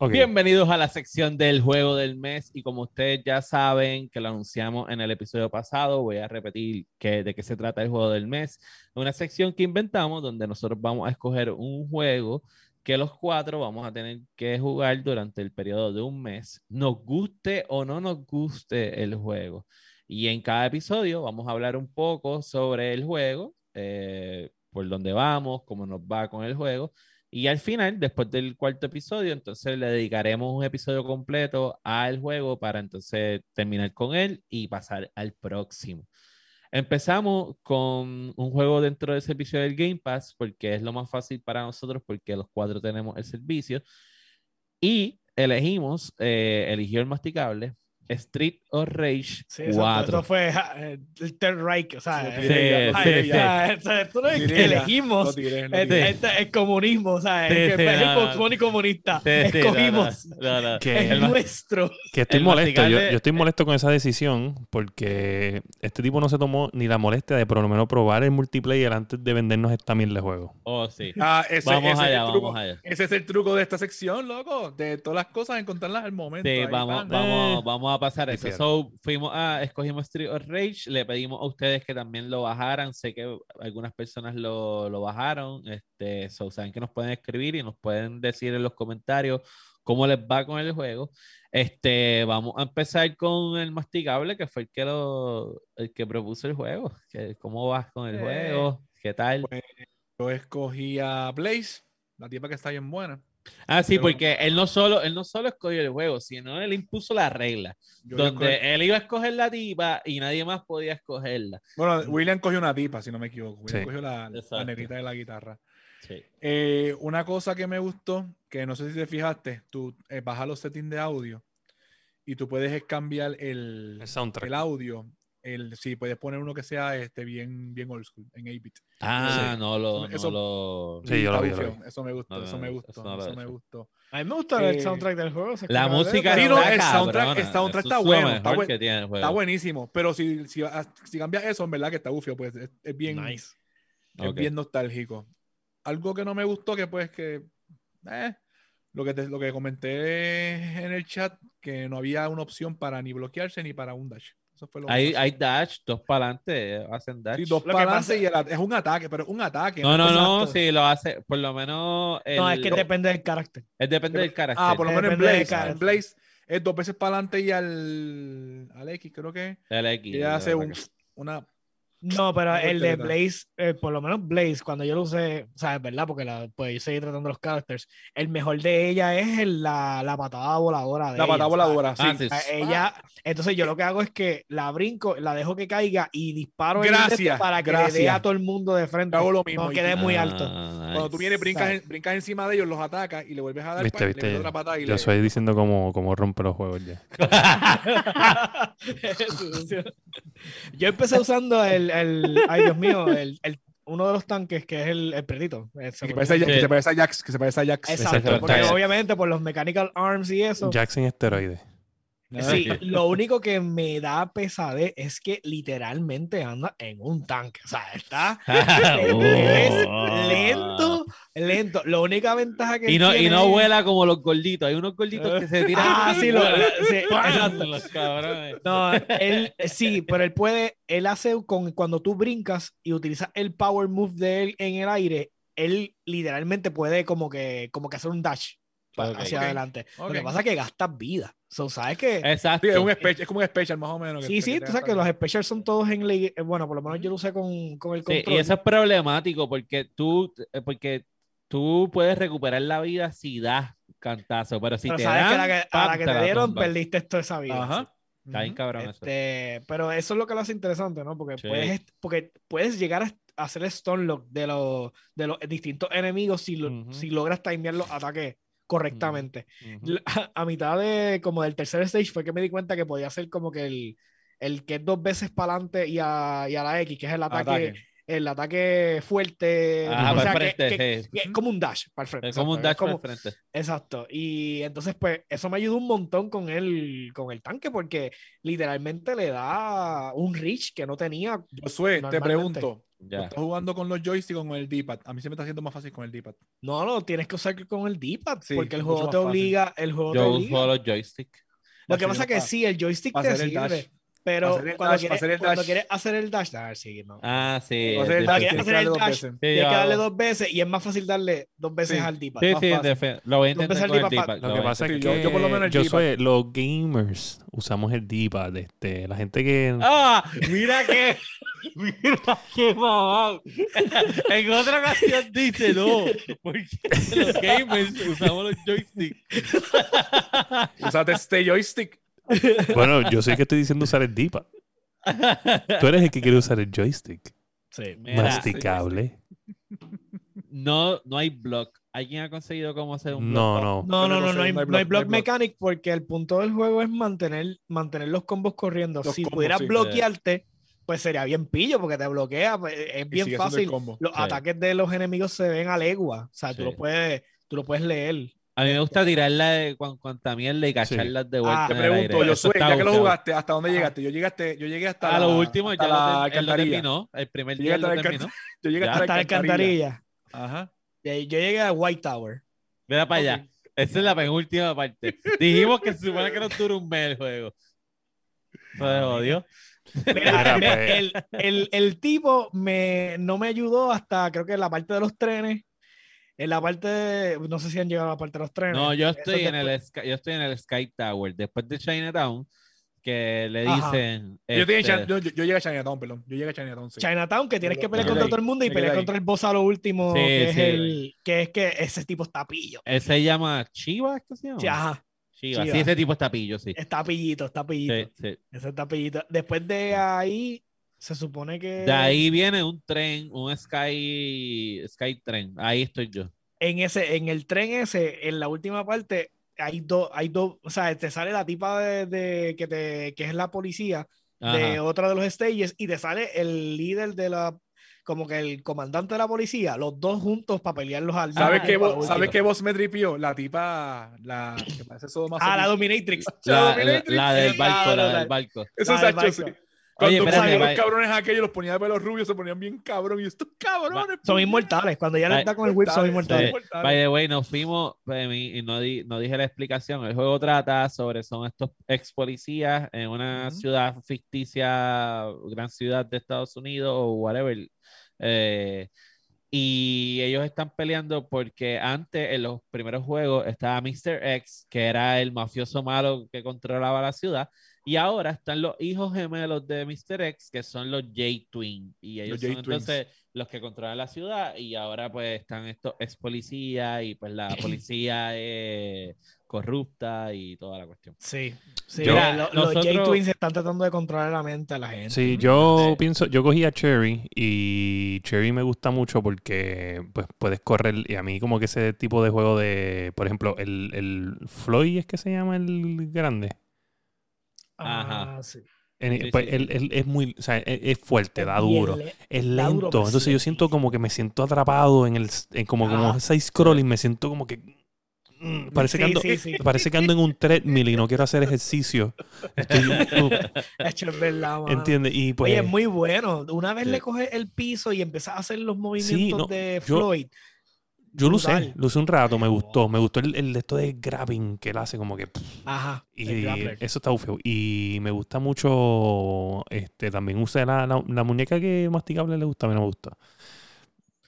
Bienvenidos a la sección del juego del mes y como ustedes ya saben que lo anunciamos en el episodio pasado, voy a repetir que, de qué se trata el juego del mes. Una sección que inventamos donde nosotros vamos a escoger un juego que los cuatro vamos a tener que jugar durante el periodo de un mes, nos guste o no nos guste el juego. Y en cada episodio vamos a hablar un poco sobre el juego, eh, por dónde vamos, cómo nos va con el juego. Y al final, después del cuarto episodio, entonces le dedicaremos un episodio completo al juego para entonces terminar con él y pasar al próximo. Empezamos con un juego dentro de ese episodio del Game Pass porque es lo más fácil para nosotros porque los cuatro tenemos el servicio. Y elegimos, eh, eligió el masticable, Street of Rage Sí, eso, 4. eso fue ja, eh, el Third Reich, o sea, eh, esto- no es que elegimos, el, este- el comunismo, o sea, es el comunista, escogimos, es nuestro. Que estoy molesto. Yo, estoy molesto con esa decisión porque este tipo no se tomó ni la molestia de por lo menos probar el multiplayer antes de vendernos esta mierda de juego. Oh, sí. Ah, ese, Vamos allá, vamos allá. Ese es el truco de esta sección, loco. De todas las cosas, encontrarlas al momento. Vamos, vamos, Eh, vamos a pasar eso. So, fuimos a, escogimos Street of Rage, le pedimos a ustedes que también lo bajaran. Sé que algunas personas lo, lo bajaron. Este, so, saben que nos pueden escribir y nos pueden decir en los comentarios cómo les va con el juego. Este, vamos a empezar con el masticable, que fue el que lo, el que propuso el juego. Que, ¿Cómo vas con el Eh, juego? ¿Qué tal? pues, Yo escogí a Blaze, la tipa que está bien buena. Ah, sí, pero- porque él no solo, él no solo escogió el juego, sino él impuso la regla. Donde él iba a escoger la tipa y nadie más podía escogerla. Bueno, William cogió una tipa, si no me equivoco. William Sí. cogió la, la negrita de la guitarra. Sí. Eh, una cosa que me gustó, que no sé si te fijaste, tú eh, bajas los settings de audio y tú puedes cambiar el, El soundtrack. el audio. El, sí, puedes poner uno que sea este, bien, bien old school, en 8-bit. Ah, Sí. no lo, Eso- no lo. Sí, yo lo vi. Eso me gustó, No, eso me eso gustó, no eso me gustó. A mí me gusta el Eh, soundtrack del juego. La música no, está el soundtrack- cabrona, el soundtrack está bueno, está buen- que tiene el juego. Está buenísimo, pero si, si, si cambias eso, en verdad que está bufio, pues es, es bien, Nice. es bien nostálgico. Algo que no me gustó, que pues que eh, lo que te- lo que comenté en el chat, que no había una opción para ni bloquearse ni para un dash. Eso fue lo Hay, más- hay dash, dos para adelante, hacen dash. Sí, dos Lo que para adelante y el at- es un ataque, pero es un ataque. no, no, no, Exacto. sí, lo hace, por lo menos. No, es que depende del carácter. es depende del carácter. Ah, por lo menos en Blaze. En Blaze es dos veces para adelante y al, al X, creo que. El X, Y hace un, una. No, pero el de. Blaze, eh, por lo menos Blaze, cuando yo lo usé, o sea, es verdad, porque la, pues yo seguí tratando los characters, el mejor de ella es el- la, la patada voladora de La ella, patada ¿sabes? voladora, sí. Ah, sí. O sea, ella, entonces yo lo que hago es que la brinco, la dejo que caiga y disparo el Gracias, esto para que le dé gracias. a todo el mundo de frente. Hago lo mismo. No y- quede muy Ah, alto. Cuando tú vienes, brincas, en- brincas encima de ellos, los atacas y le vuelves a dar Viste, pa, y le viste. metes otra patada y Yo le- estoy diciendo cómo, cómo rompe los juegos ya. yo empecé usando el, el- ay Dios mío, el, el- uno de los tanques que es el, el perrito. Que se, parece a, que Sí. se parece a Jax, que se parece a Jax. Exacto, Exacto, porque obviamente por los mechanical arms y eso. Jackson esteroides. Sí, Ah, lo único que me da pesadez es que literalmente anda en un tanque. O sea, está es lento, lento. La única ventaja que Y no, y tiene no es- vuela como los gorditos. Hay unos gorditos que se tiran. Ah, sí, lo- sí, exacto. Los cabrones. No, él sí, pero él puede, él hace con cuando tú brincas y utilizas el power move de él en el aire, él literalmente puede como que, como que hacer un dash pa- Ok. hacia Ok, adelante. Lo que pasa es que gastas vida. So, ¿sabes qué? Exacto. Sí, es, un special, es como un special más o menos. que- Sí, que sí, te tú sabes que los specials son todos en ley. eh, Bueno, por lo menos yo lo usé con, con el Sí, control. y eso es problemático porque tú, eh, porque tú puedes recuperar la vida si das cantazo, pero si Pero te sabes dan, que, la que- a la que te dieron, perdiste toda esa vida. Ajá. Está bien cabrón eso. Este, pero eso es lo que lo hace interesante, ¿no? Porque, Sí. puedes, porque puedes llegar a hacer stun lock de los, de los distintos enemigos si, lo- si logras timear los ataques correctamente. A, mitad de como del tercer stage fue que me di cuenta que podía hacer como que el, el que es dos veces para adelante y a, y a la X, que es el ataque, Ataque. El ataque fuerte. Ajá, o para sea, el que- frente, que- sí. que es como un dash para el frente. Es como un exacto, dash como- para el frente. Exacto. Y entonces, pues, eso me ayudó un montón con el, con el tanque, porque literalmente le da un reach que no tenía. Josué, te pregunto. Ya. ¿Estás jugando con los joysticks o con el D-pad? A mí se me está haciendo más fácil con el D-pad. No, no, tienes que usar con el D-pad, Sí, porque el juego te fácil. obliga, el juego te Yo obliga. uso los joysticks. Lo que pasa es que sí, el joystick te sirve, dash. Pero hacer cuando, dash, quieres, hacer el cuando dash. quieres hacer el dash, a ver si no. Ah, sí. Cuando quieres tienes hacer que darle el dos dash, veces. Sí, tienes que darle dos veces y es más fácil darle dos veces Sí. al D-pad. Sí, sí, lo voy a intentar con el. D-pad. Lo lo que pasa es Sí, que yo- yo por lo menos el yo soy- los gamers usamos el D-pad, este, la gente que ¡Ah! Mira que. Mira qué mamá. En otra ocasión dice no. Porque los gamers usamos los joysticks. Usaste este joystick. bueno, yo sé que estoy diciendo usar el D-pad. Tú eres el que quiere usar el joystick. Sí. Mira, Masticable. no, no hay block. ¿Alguien ha conseguido cómo hacer un block? No, no. No, no, no, no hay, No hay no hay block, hay block. mechanic porque el punto del juego es mantener, mantener los combos corriendo. Los si combos, pudieras sí. bloquearte, pues sería bien pillo porque te bloquea. pues, es Y bien fácil. Los Sí. ataques de los enemigos se ven a legua. O sea, tú lo puedes, tú lo puedes leer. A mí me gusta tirarla de cuan, cuanta mierda y cacharlas de vuelta. Ah, Te pregunto, Josué, está ya que lo jugaste, ¿hasta dónde llegaste? Yo llegué hasta, yo llegué hasta A la, lo último, hasta ya la él lo alcantarilla. terminó. El primer Yo día lo terminó. Yo llegué hasta la Hasta la alcantarilla. alcantarilla. Ajá. Y ahí Yo llegué a White Tower. Mira para allá. Esa es la penúltima parte. Dijimos que se supone que no dura un mes el juego. Se jodió. Mira, pues. el, el- el tipo me, no me ayudó hasta creo que en la parte de los trenes. En la parte de, no sé si han llegado a la parte de los trenes. No, yo estoy en el después- yo estoy en el Sky Tower. Después de Chinatown, que le dicen. Este, yo, yo- yo llegué a Chinatown, perdón. Yo llegué a Chinatown, sí. Chinatown, que tienes que pelear ahí. contra todo el mundo y pelear ahí. contra el boss a lo último, Sí, que, es sí. el, que es que ese tipo está pillo. Él se llama Chiva, ¿qué se llama? Sí, ajá, Chiva. Chiva. Sí, ese tipo está pillo, sí. está pillito, está pillito. Sí, sí. Ese está pillito. Después de ahí, se supone que De ahí viene un tren, un Sky, Sky Tren. Ahí estoy yo. en ese, en el tren ese, en la última parte, hay dos, hay dos, o sea, te sale la tipa de, de- que te, que es la policía de Ajá. otra de los stages y te sale el líder de la como que el comandante de la policía, los dos juntos para pelearlos al ¿Sabes qué, lo ¿Sabes qué voz me tripió? La tipa, la que parece eso más Ah, la Dominatrix. La, la- Dominatrix. la del barco, la- la la- del barco. Eso es Cuando espérate, salían los cabrones aquellos, los ponían de pelos rubios, se ponían bien cabrón. Y estos cabrones. Son inmortales. Cuando ya les da con el whip, son Inmortales. By the way, nos fuimos pues, y no, di- no dije la explicación. El juego trata sobre son estos ex policías en una Ujú. ciudad ficticia, gran ciudad de Estados Unidos o whatever. eh, y ellos están peleando porque antes en los primeros juegos estaba Mr. X, que era el mafioso malo que controlaba la ciudad. Y ahora están los hijos gemelos de Mr. X, que son los J-Twin. Y ellos son entonces los que controlan la ciudad. Y ahora pues están estos ex policías y pues la policía es corrupta y toda la cuestión. Sí. sí Yo- lo- los nosotros- J-Twins están tratando de controlar la mente a la gente. Sí, yo Sí. pienso, yo cogí a Cherry y Cherry me gusta mucho porque pues puedes correr y a mí como que ese tipo de juego de, por ejemplo, el, el Floyd es que se llama el grande. Ah, Ajá. sí. En- Sí, pues, sí. él- él es muy, o sea, es, es fuerte, da Bien duro, le- es da duro, lento. pero Entonces sí yo siento como que me siento atrapado en el, en como, como Ajá. side scrolling, me siento como que mm, parece, que ando, sí, sí. parece que ando en un treadmill y no quiero hacer ejercicio. Estoy, uh, es verdad, mano. ¿Entiendes? Y pues Oye, es muy bueno. Una vez Sí. le coges el piso y empiezas a hacer los movimientos no, de Floyd. Yo lo usé, lo usé un rato, me gustó. Me gustó el, el de esto de grabbing que él hace, como que. pff, Ajá. y eso está feo. Y me gusta mucho. Este, también usé la, la, la muñeca que masticable le gusta, a mí no me gusta.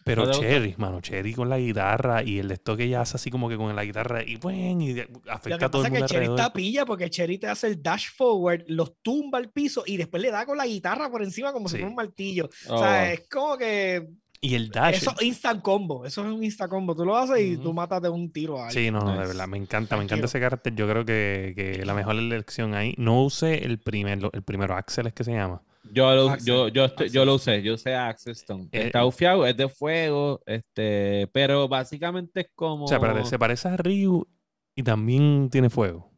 Pero ¿No te gusta? Cherry, mano, Cherry con la guitarra y el de esto que ella hace así como que con la guitarra y bueno, y Lo afecta que a todo pasa el es que mundo Cherry alrededor. está pilla porque Cherry te hace el dash forward, los tumba al piso y después le da con la guitarra por encima como si Sí. fuera un martillo. Oh, O sea, es como que. Y el dash. Eso es instant combo. Eso es un instant combo. Tú lo haces y tú matas de un tiro a alguien. Sí, no, no, de verdad, me encanta, me encanta ese carácter. Yo creo que, que la mejor elección ahí. No usé el primero, el primero, Axel es que se llama. Yo lo, Axel, yo, yo, estoy- yo lo usé, yo usé Axel Stone. Eh, Está ufiado, es de fuego, este, pero básicamente es como. O sea, se parece a Ryu y también tiene fuego.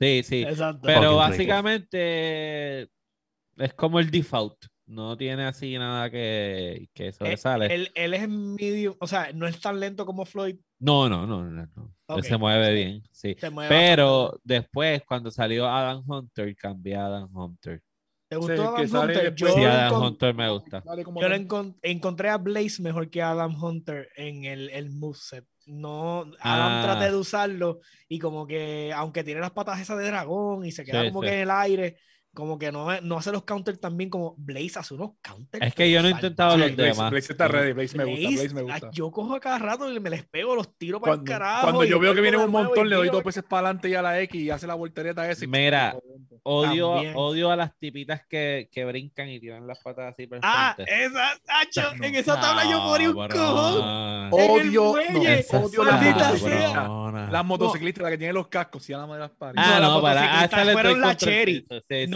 Sí, sí. Exacto. Pero Fucking básicamente es como el default. No tiene así nada que, que sobresale. Eh, Él, él es medium, o sea, no es tan lento como Floyd. No, no, no, no, no. Él Ok, se mueve sí. bien, sí. Se mueve Pero bastante. después, cuando salió Adam Hunter, cambié a Adam Hunter. ¿Te Sí, gustó que Adam sale Hunter? Yo, Sí, Adam Hunter me gusta. Yo le que- encon- encontré a Blaze mejor que a Adam Hunter en el, el moveset. No, Adam Ah. traté de usarlo y como que, aunque tiene las patas esas de dragón y se queda Sí, como sí. que en el aire, como que no, no hace los counters también como Blaze hace unos counters. Es que yo no he intentado los. Blaze, demás. Blaze está ready, Blaze me gusta, Blaze, me ah, gusta. Yo cojo a cada rato y me les pego los tiros para el carajo. cuando yo veo que viene un montón, le doy tiro. dos veces para adelante y a la X y hace la voltereta esa. y- Mira, Odio, También. odio a las tipitas que, que brincan y tiran las patas así Ah, esa, Nacho, No. en esa tabla yo morí un cojón. Odio, muelle. Las motociclistas. Las motociclistas, las que tienen los cascos, y a la madre las pares. Ah, No, para le fueron la Cherry.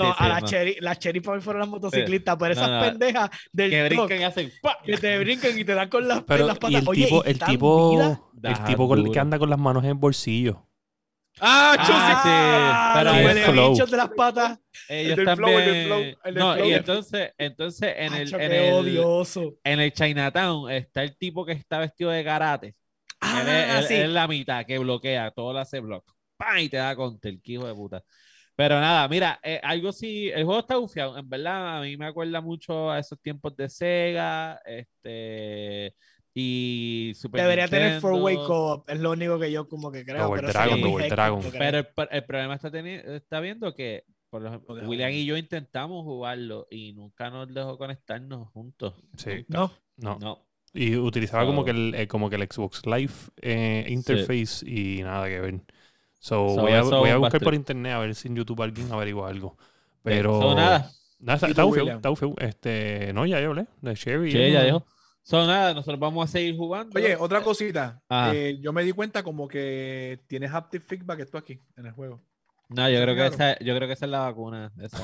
No, sí, a sí, la no. Cherry, las Cherry para mí fueron las motociclistas, pero esas no. pendejas del Que truck brincan y hacen ¡pa! que te brincan y te dan con las, Pero las y patas. el Oye, tipo, y el tipo, vida. el tipo con- que anda con las manos en el bolsillo. ¡Ah, yo Ah, sí! Pero el flow. de las patas. Ellos del flow, el del flow, el del no, flow. y entonces, entonces en el, en qué el, odioso. en el Chinatown está el tipo que está vestido de karate. él, es, Ah, él- sí. él es la mitad que bloquea, todo lo hace block. ¡Pam! Y te da contra el hijo de puta. Pero nada, mira, eh, algo sí, el juego está bufiado, en verdad, a mí me acuerda mucho a esos tiempos de Sega, este, y Super Debería tener four-way co-op, es lo único que yo como que creo. Double pero Dragon, es muy Double Dragon. Pero el, pro- el problema está, está viendo que, por ejemplo, William y yo intentamos jugarlo y nunca nos dejó conectarnos juntos. Sí. No, No. No. Y utilizaba como que el, eh, como que el Xbox Live eh, interface y nada que ver. So, So, voy, a, voy a buscar por internet a ver si en YouTube alguien averigua algo. Pero. So, nada. Nada, está, ¿Y tú, está feo. Este, no, ya yo hablé de Sherry. Sí, ya dijo. So, nada, nosotros vamos a seguir jugando. Oye, otra cosita. Eh, yo me di cuenta como que tienes haptic feedback esto aquí en el juego. No, yo creo, que esa, yo creo que esa es la vacuna. Esa.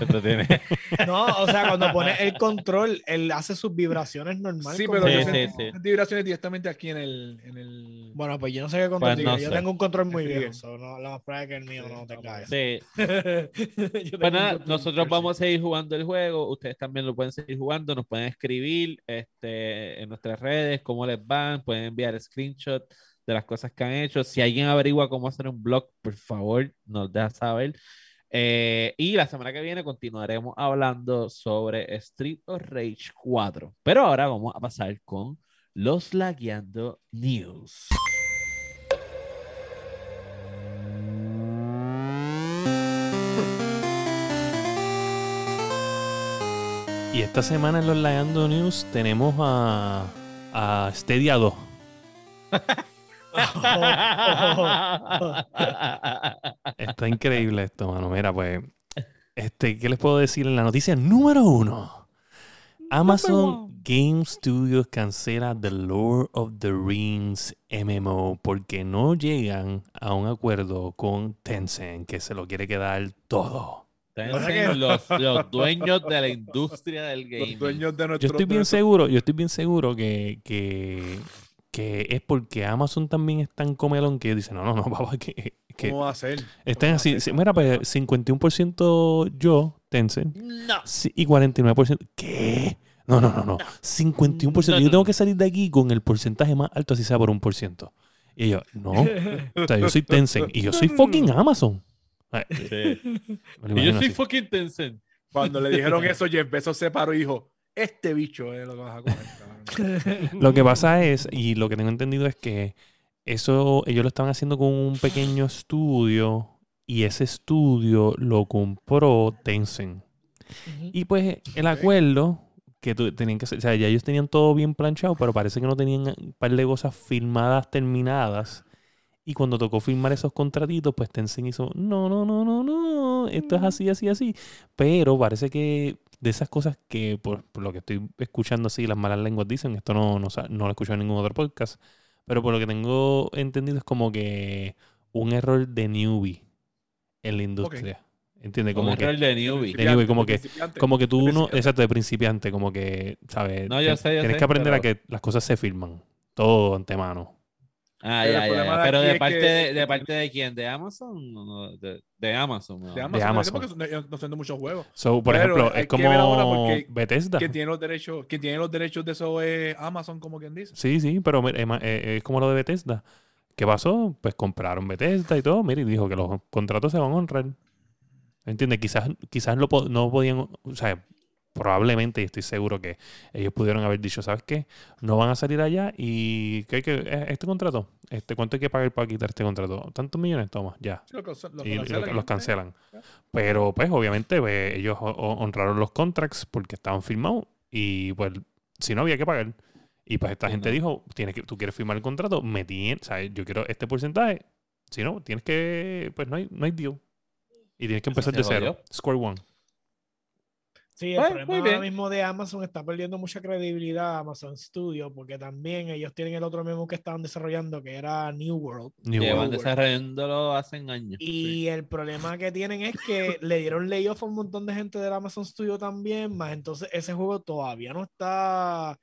Esto tiene. no, o sea, cuando pones el control, él hace sus vibraciones normales. Sí, pero Sí, sí, vibraciones directamente aquí en el... En el... Bueno, pues yo no sé qué control Pues no Yo sé. tengo un control muy viejo. so no, lo más probable es que el mío Sí, no tenga eso. Sí. Tengo Pues nada, nosotros vamos a seguir jugando el juego. Ustedes también lo pueden seguir jugando. Nos pueden escribir este, en nuestras redes cómo les van. Pueden enviar screenshot de las cosas que han hecho. Si alguien averigua cómo hacer un blog, por favor, nos deja saber. Eh, y la semana que viene continuaremos hablando sobre Street of Rage 4. Pero ahora vamos a pasar con los Lagueando News. Y esta semana en los Laando News tenemos a, a Stadia 2. Está increíble esto, mano. Mira, pues, este, ¿qué les puedo decir en la noticia número uno? Amazon Game Studios cancela The Lord of the Rings MMO porque no llegan a un acuerdo con Tencent, que se lo quiere quedar todo. Los, los dueños de la industria del gaming. Los dueños de nuestro... Yo estoy bien seguro, yo estoy bien seguro que, que, que es porque Amazon también es tan comelón que dice, no, no, no, papá, que, que ¿Cómo va a ser? están ¿Cómo va a así. Mira, pues 51% yo, Tencent, No. y 49%. ¿Qué? No, no, no, no. 51%. No, yo tengo que salir de aquí con el porcentaje más alto, así sea por un por ciento. Y yo, no. O sea, yo soy Tencent y yo soy fucking Amazon. Me lo Y yo soy así. fucking Tencent. Cuando le dijeron eso, Jeff Bezos se paró y dijo, este bicho es lo que vas a comer. cabrón". Lo que pasa es, y lo que tengo entendido es que eso ellos lo estaban haciendo con un pequeño estudio y ese estudio lo compró Tencent. Y pues el acuerdo que tu- tenían que hacer, o sea, ya ellos tenían todo bien planchado, pero parece que no tenían un par de cosas firmadas, terminadas. Y cuando tocó firmar esos contratitos, pues Tencent hizo, no, no, no, no, no, esto es así, así, así. Pero parece que de esas cosas que, por, por lo que estoy escuchando así, las malas lenguas dicen, esto no, no, no lo he escuchado en ningún otro podcast, pero por lo que tengo entendido es como que un error de newbie en la industria. ¿Entiendes? Como un que, error de newbie. De newbie, como que- como que tú no, Principiante. exacto, de principiante, como que, ¿sabes? No, yo sé, yo Tienes sé, que aprender a que las cosas se firman, todo antemano. Ah, Pero ya, ya, ya. de Pero de parte que- de, de parte de quién? ¿De Amazon? No, no, de, de Amazon. ¿no? De Amazon. De Amazon. Porque no, estoy muchos juegos. So, por Pero ejemplo, es que como porque- Bethesda. ¿Quién tiene los derechos? ¿Quién tiene los derechos de eso es Amazon, como quien dice? Sí, sí, pero es eh, es como lo de Bethesda. ¿Qué pasó? Pues compraron Bethesda y todo, mira, y dijo que los contratos se van a honrar. ¿Entiendes? Quizás, quizás lo no podían, o sea, probablemente, y estoy seguro que ellos pudieron haber dicho, ¿sabes qué? No van a salir allá y ¿qué hay que, eh, este contrato, este, ¿cuánto hay que pagar para quitar este contrato? ¿Tantos millones? Toma, ya. Sí, lo y, cancelan, los cancelan. Pero pues obviamente pues, ellos ho- ho- honraron los contracts porque estaban firmados y pues si no había que pagar. Y pues esta Sí, gente no. dijo, tienes que, tú quieres firmar el contrato, me tienes, o sea, yo quiero este porcentaje. Si no, tienes que, pues no hay, no hay deal. Y tienes que empezar de cero. Square one. Sí, el Pues, problema ahora mismo de Amazon está perdiendo mucha credibilidad Amazon Studio porque también ellos tienen el otro memo que estaban desarrollando que era New World. New Llevan World. desarrollándolo hace años. Y el problema que tienen es que le dieron layoff a un montón de gente del Amazon Studio también, más entonces ese juego todavía no está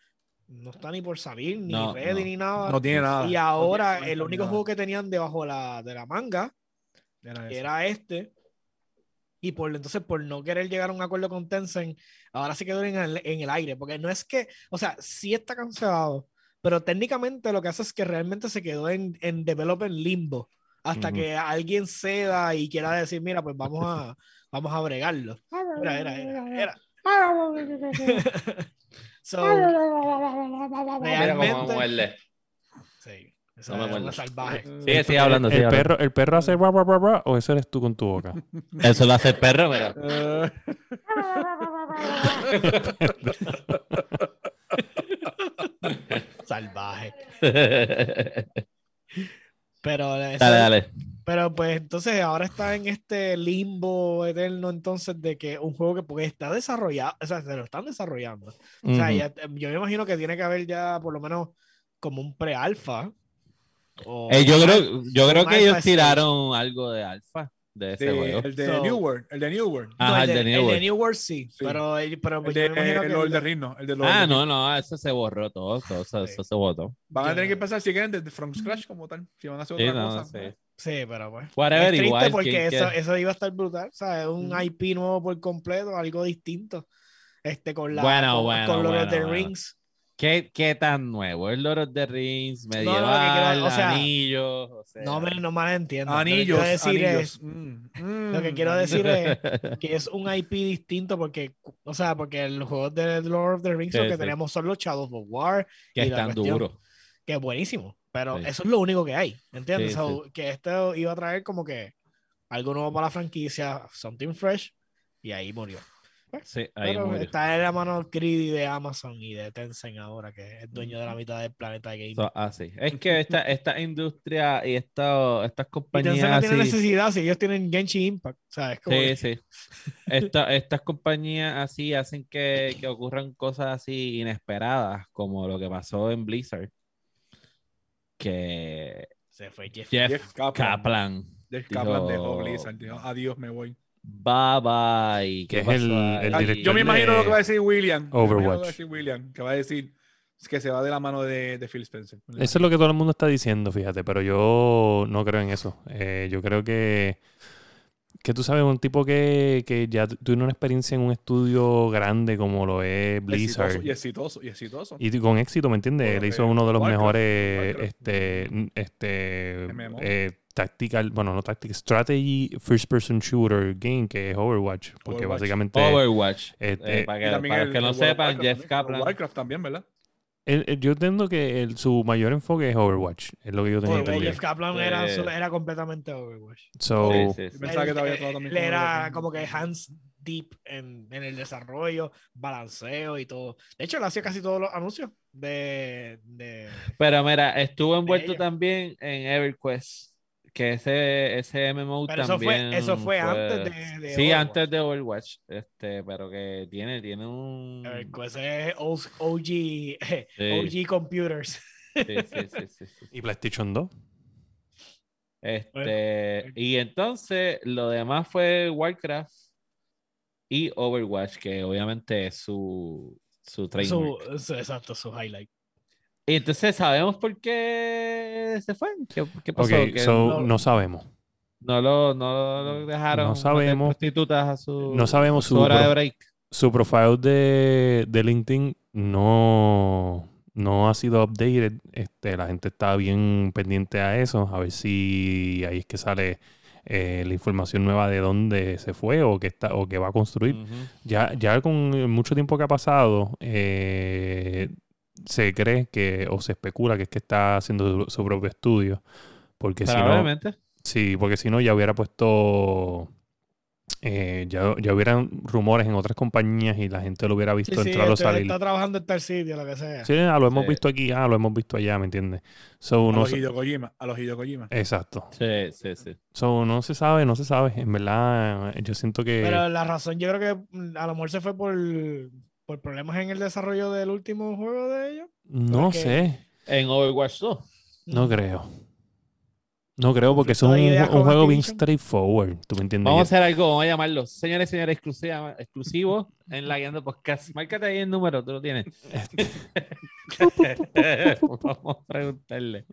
no está ni por salir, ni No, ready, no. ni nada. No tiene nada. y No ahora tiene el único nada. juego que tenían debajo la, de la manga era este. Y por entonces, por no querer llegar a un acuerdo con Tencent, ahora sí quedó en el, en el aire. Porque no es que, o sea, sí está cancelado, pero técnicamente lo que hace es que realmente se quedó en, en development limbo. Hasta Ujú. que alguien ceda y quiera decir, mira, pues vamos a, vamos a bregarlo. Era, era, era, era. so, Mira cómo me realmente. Sí, eso No me muerde. salvaje. Sigue, sigue hablando. sigue El hablando. perro, el perro hace bra, bra, bra, bra, o eso eres tú con tu boca. Eso lo hace el perro, mira. Eh, Salvaje. dale, Pero, eso es- dale. Pero pues entonces ahora está en este limbo eterno entonces de que un juego que porque está desarrollado, o sea, se lo están desarrollando. O sea, ya- yo me imagino que tiene que haber ya por lo menos como un pre-alfa. O Eh, yo creo, yo creo que ellos tiraron algo de alfa de ese de- juego. el de So- New World. El de New World. No, el, de, el de New World. New World sí, Sí. pero, pero El pues de, yo me imagino que el el- de Rino. El de Lord Ah, de no, no, eso se borró todo, todo eso, Sí. eso se botó. Van a tener que empezar si quieren desde From Scratch como tal. Si van a hacer Sí, otra no, cosa. sí. Sí, pero pues. Whatever, es triste igual, porque ¿quién eso, eso iba a estar brutal, ¿sabes? Un Ujú. IP nuevo por completo, algo distinto. Este, con la Bueno, con, bueno, con Lord of bueno, the bueno. Rings. ¿Qué, ¿Qué tan nuevo? El Lord of the Rings, no, lo que medieval, quiero- o sea, anillos. O sea, No me, no. Anillos. Lo que quiero decir anillos. es, Mm, lo que mm, quiero decir es que es un IP distinto porque, o sea, porque los juegos de Lord of the Rings Sí, lo que sí. tenemos son los Shadows of War, que están duros. que es buenísimo, pero Sí. eso es lo único que hay, ¿entiendes? Sí, So, Que esto iba a traer como que algo nuevo para la franquicia, something fresh, y ahí murió. Sí, ahí Pero murió. está en la mano greedy de Amazon y de Tencent ahora, que es dueño de la mitad del planeta de gaming. So, así. Es que esta, esta industria y esta, estas y compañías Tencent no tiene así- necesidad si ellos tienen Genshin Impact, ¿sabes? Como Sí, que- sí. Esta- estas compañías así hacen que, que ocurran cosas así inesperadas, como lo que pasó en Blizzard. Que se fue Jeff. Jeff, Jeff Kaplan. Kaplan. Jeff Kaplan dejó Blizzard. dijo, adiós, me voy. Bye bye. Que ¿Qué es el- el Yo me imagino lo que va a decir William. Imagino lo que Overwatch. va a decir William, que va a decir que se va de la mano de, de Phil Spencer. Eso es lo que todo el mundo está diciendo, fíjate, pero yo no creo en eso. Eh, yo creo que, que tú sabes, un tipo que, que ya tu- tiene una experiencia en un estudio grande como lo es Blizzard. Exitoso, y exitoso, y exitoso. Y con éxito, ¿me entiendes? Bueno, Él hizo eh, uno de los Warcraft, mejores Warcraft. este, este, MMO. eh, tactical, bueno, no tactical, strategy first person shooter game que es Overwatch, porque Overwatch. básicamente Overwatch. Este, Eh, para que, para el- los que no el sepan, Warcraft Jeff también, Kaplan. Warcraft también, ¿verdad? yo entiendo que su mayor enfoque es Overwatch, es lo que yo tenía entendido. Jeff Kaplan Sí. era, su- era completamente Overwatch. So, Sí, sí, sí. Pensaba que todavía todo también era Overwatch. como que hands deep en, en el desarrollo, balanceo y todo. De hecho, él hacía casi todos los anuncios de... de... Pero mira, estuvo envuelto también en EverQuest, que ese, ese MMO Pero eso fue, también eso fue antes de, de Sí, Overwatch. antes de Overwatch, este, pero que tiene, tiene un... Ver, Ese es OG, OG, Sí. OG Computers. Sí, sí, sí, sí, sí. ¿Y PlayStation 2? Este, y entonces lo demás fue Warcraft y Overwatch, que obviamente es su, su trademark. Su, su- exacto, su highlight. Y entonces sabemos por qué se fue. ¿Qué, qué pasó? Ok, Que so, no, no sabemos. no lo, no lo dejaron No sabemos. prostitutas a su, No sabemos su su, hora de break. su profile de, de LinkedIn no, no ha sido updated. Este, la gente está bien pendiente a eso. A ver si ahí es que sale eh, la información nueva de dónde se fue o que está o que va a construir. Ya, ya con mucho tiempo que ha pasado, eh, se cree que, o se especula que es que está haciendo su, su propio estudio. Porque si no, Probablemente. sí, porque si no ya hubiera puesto, eh, ya, ya hubieran rumores en otras compañías y la gente lo hubiera visto sí, entrar o este salir. está trabajando en tal sitio, lo que sea. Sí, ah, lo hemos Sí. visto aquí, ah, lo hemos visto allá, ¿me entiendes? So, A no los se- Hideo Kojima. A los Hideo Kojima. exacto. Sí, sí, sí. So, no se sabe, no se sabe. En verdad, yo siento que... Pero la razón, yo creo que mm, a lo mejor se fue por, por problemas en el desarrollo del último juego de ellos. no sé. En Overwatch 2. No creo. No creo porque es un, ¿Conflicto de ideas un juego bien straightforward. ¿Tú me entiendes? Vamos a hacer algo, vamos a llamarlo. Señores y señores, exclusiva, exclusivo en la guiando podcast. Márcate ahí el número, tú lo tienes. vamos a preguntarle.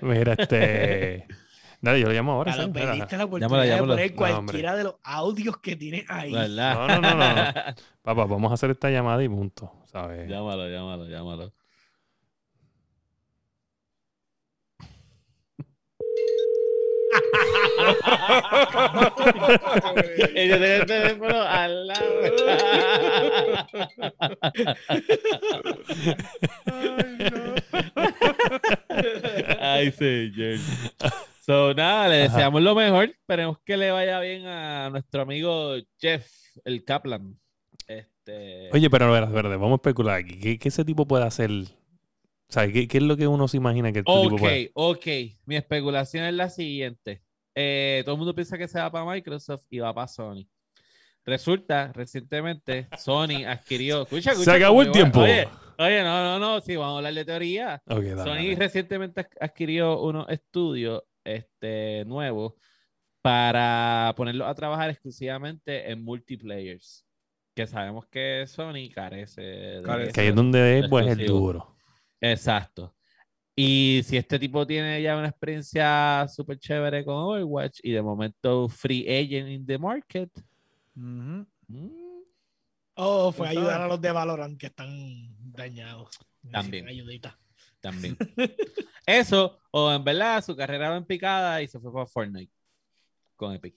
Mira, este... Dale, yo lo llamo ahora. Claro, perdiste la oportunidad Llámalo, de poner No, cualquiera de los audios que tienes ahí. ¿Verdad? No, no, no, no, no. Papá, vamos a hacer esta llamada y punto. ¿Sabes? llámalo, llámalo, llámalo. Yo tengo el teléfono al lado. Ay, señor. So, nada, le Ajá. deseamos lo mejor. Esperemos que le vaya bien a nuestro amigo Jeff, el Kaplan. Este, Oye, pero verdad, vamos a especular aquí. ¿Qué, qué ese tipo puede hacer? O sea, ¿qué, qué es lo que uno se imagina que este tipo ok, puede ok. Mi especulación es la siguiente. Eh, todo el mundo piensa que se va para Microsoft y va para Sony. Resulta, recientemente, Sony adquirió. Escucha, escucha, Se acabó el tiempo. Oye, oye, no, no, no. Sí, vamos a hablar de teoría. Ok, dale, Sony dale. recientemente ad- adquirió unos estudios este, nuevos para ponerlos a trabajar exclusivamente en multiplayers. Que sabemos que Sony carece de Carece. Que ahí es donde es pues, el duro. Exacto. Y si este tipo tiene ya una experiencia súper chévere con Overwatch y de momento free agent in the market, Ujú. mm, Oh, fue ayudar a los de Valorant que están dañados. También. Necesitan Ayudita. También. Eso, o en verdad su carrera va en picada y se fue para Fortnite con Epic.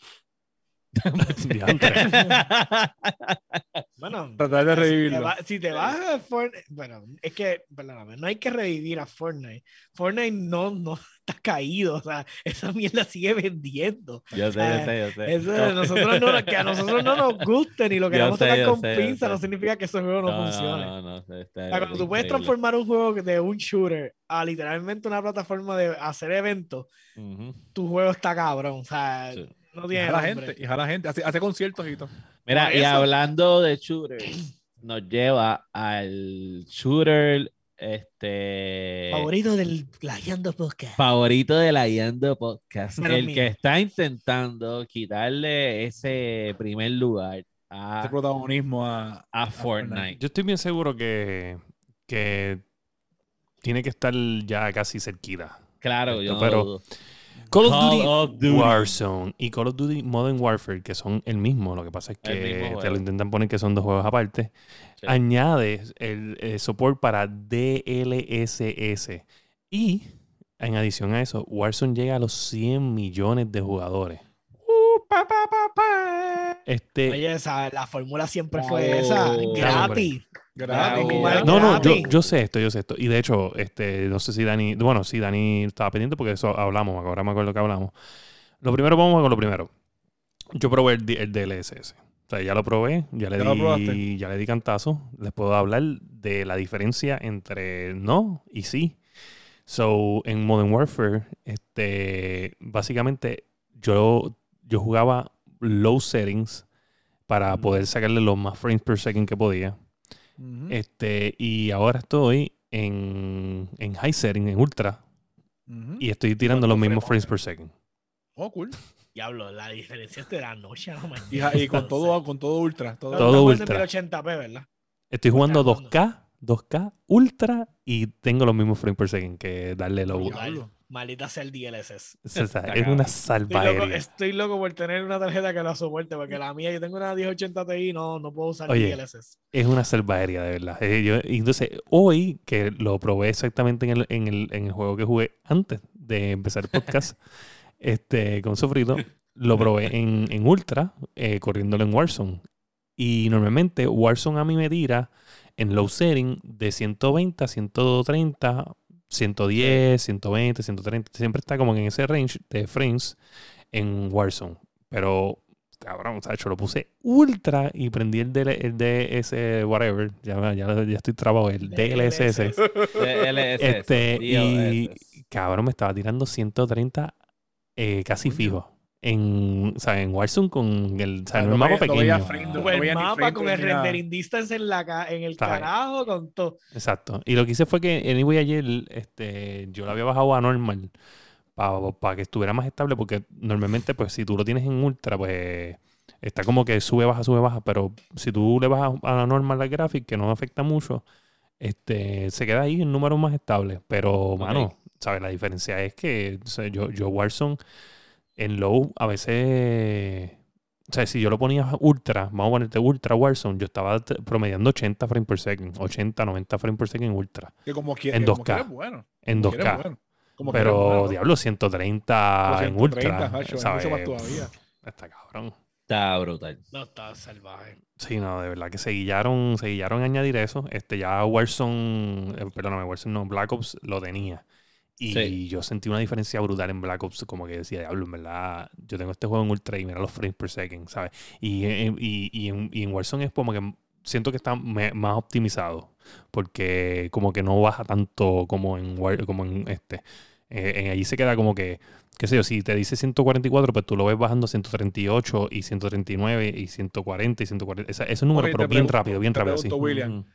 Bueno, Tratar de si te, revivirlo. va- si te vas a Fortnite, bueno, es que, perdóname, no hay que revivir a Fortnite. Fortnite no, no está caído, o sea, esa mierda sigue vendiendo. yo sé, yo sé, yo sé. Eso de nosotros no, que a nosotros no nos guste ni lo Yo queremos sé, tocar con sé, pinza, no significa que ese juego no, No, funcione. no, no, no, está O sea, cuando tú puedes transformar un juego de un shooter a literalmente una plataforma de hacer eventos, Ujú. tu juego está cabrón. O sea, Sí. No tiene nombre. gente, y jala gente. Hace, hace conciertos y todo. Mira, Por y eso. hablando de shooters, nos lleva al shooter este Favorito del Playando Podcast. favorito de la Yendo Podcast, el mío. que está intentando quitarle ese primer lugar a, protagonismo a. a Fortnite. Yo estoy bien seguro que, que tiene que estar ya casi cerquita. Claro, yo no Pero- lo dudo. Call of Call Duty, of Duty. Warzone y Call of Duty Modern Warfare, que son el mismo, lo que pasa es El que te lo intentan poner que son dos juegos aparte. Sí. Añade el, eh, support para DLSS. Y en adición a eso, Warzone llega a los 100 millones de jugadores. Este, Oye, esa, la fórmula siempre fue Bravo. esa, gratis. Gratis. Jugar No, no, yo, yo sé esto, yo sé esto. Y de hecho, este, no sé si Dani, bueno, sí, Dani estaba pendiente porque eso hablamos, ahora me acuerdo que hablamos. Lo primero, vamos con lo primero. Yo probé el, el DLSS. O sea, ya lo probé, ya le, ¿Ya lo probaste? di, ya le di cantazo. Les puedo hablar de la diferencia entre no y sí. So, en Modern Warfare, este, básicamente yo, yo jugaba low settings para poder sacarle los más frames per second que podía. Este, y ahora estoy en, en high setting, en ultra, y estoy tirando los ¿Cuántos mismos frames per second. Oh, cool. Diablo, la diferencia es de la noche a la mañana. Y, con todo, con todo ultra. Todo, Todo ultra. 1080p, ¿verdad? Estoy jugando Estás 2K, 2K ultra, y tengo los mismos frames per second que darle low. Maldita sea el DLSS. O sea, Está es una Estoy loco, salvajería. estoy loco por tener una tarjeta que la soporte, porque la mía, yo tengo una 1080 Ti y no, no puedo usar Oye. DLSS. Es una salvajería, de verdad. Eh, yo- y entonces, hoy, que lo probé exactamente en el, en el, en el juego que jugué antes de empezar el podcast, este, con Sofrito, lo probé en, en Ultra, eh, corriéndolo en Warzone. Y normalmente Warzone a mí me tira en low setting de 120 a 130, 110, 120, 130. Siempre está como en ese range de frames en Warzone. Pero, cabrón, o sea, yo lo puse ultra y prendí el, DL el DS, whatever. Ya, ya, ya estoy trabado, el DLSS. DLSS, Este, y cabrón, me estaba tirando 130 eh, casi fijo. En, o sea, en Warzone con el, o sea, en no un mapa pequeño. Ah, el mapa con el rendering distance en, la, en el ¿Sabes? carajo, con todo. Exacto. Y lo que hice fue que, anyway, ayer este, yo lo había bajado a normal para que estuviera más estable, porque normalmente, pues, si tú lo tienes en ultra, pues está como que sube, baja, sube, baja, pero si tú le bajas a la normal la gráfica, que no afecta mucho, este, se queda ahí en números más estables. Pero, mano, ¿sabes? La diferencia es que o sea, yo, yo Warzone en low a veces... O sea, si yo lo ponía ultra, vamos a ponerte ultra Warzone, yo estaba promediando 80 frames per second, 80, 90 frames per second en ultra, Que como quiere, En que como 2K. quiera es bueno. en Como quiera es 2K. bueno. Como Pero, bueno, ¿no? diablo, 130 Los en 130, ultra. macho, es ¿sabes? mucho más todavía. Está cabrón. Está brutal. No, está salvaje. Sí, no, de verdad que se guillaron, se guillaron a añadir eso. Este, ya Warzone, eh, perdóname, Warzone no, Black Ops lo tenía. Y Sí. yo sentí una diferencia brutal en Black Ops, como que decía, diablo, en verdad, yo tengo este juego en ultra y mira los frames per second, ¿sabes? Y, en- y, y en, y en Warzone es como que siento que está me- más optimizado, porque como que no baja tanto como en, War- como en este. Eh, en allí se queda como que, qué sé yo, si te dice 144, pues tú lo ves bajando a 138 y 139 y 140 y 140. Esa- Ese número, Ok, pero bien rápido, bien rápido, sí. pregunto, William. Ujú.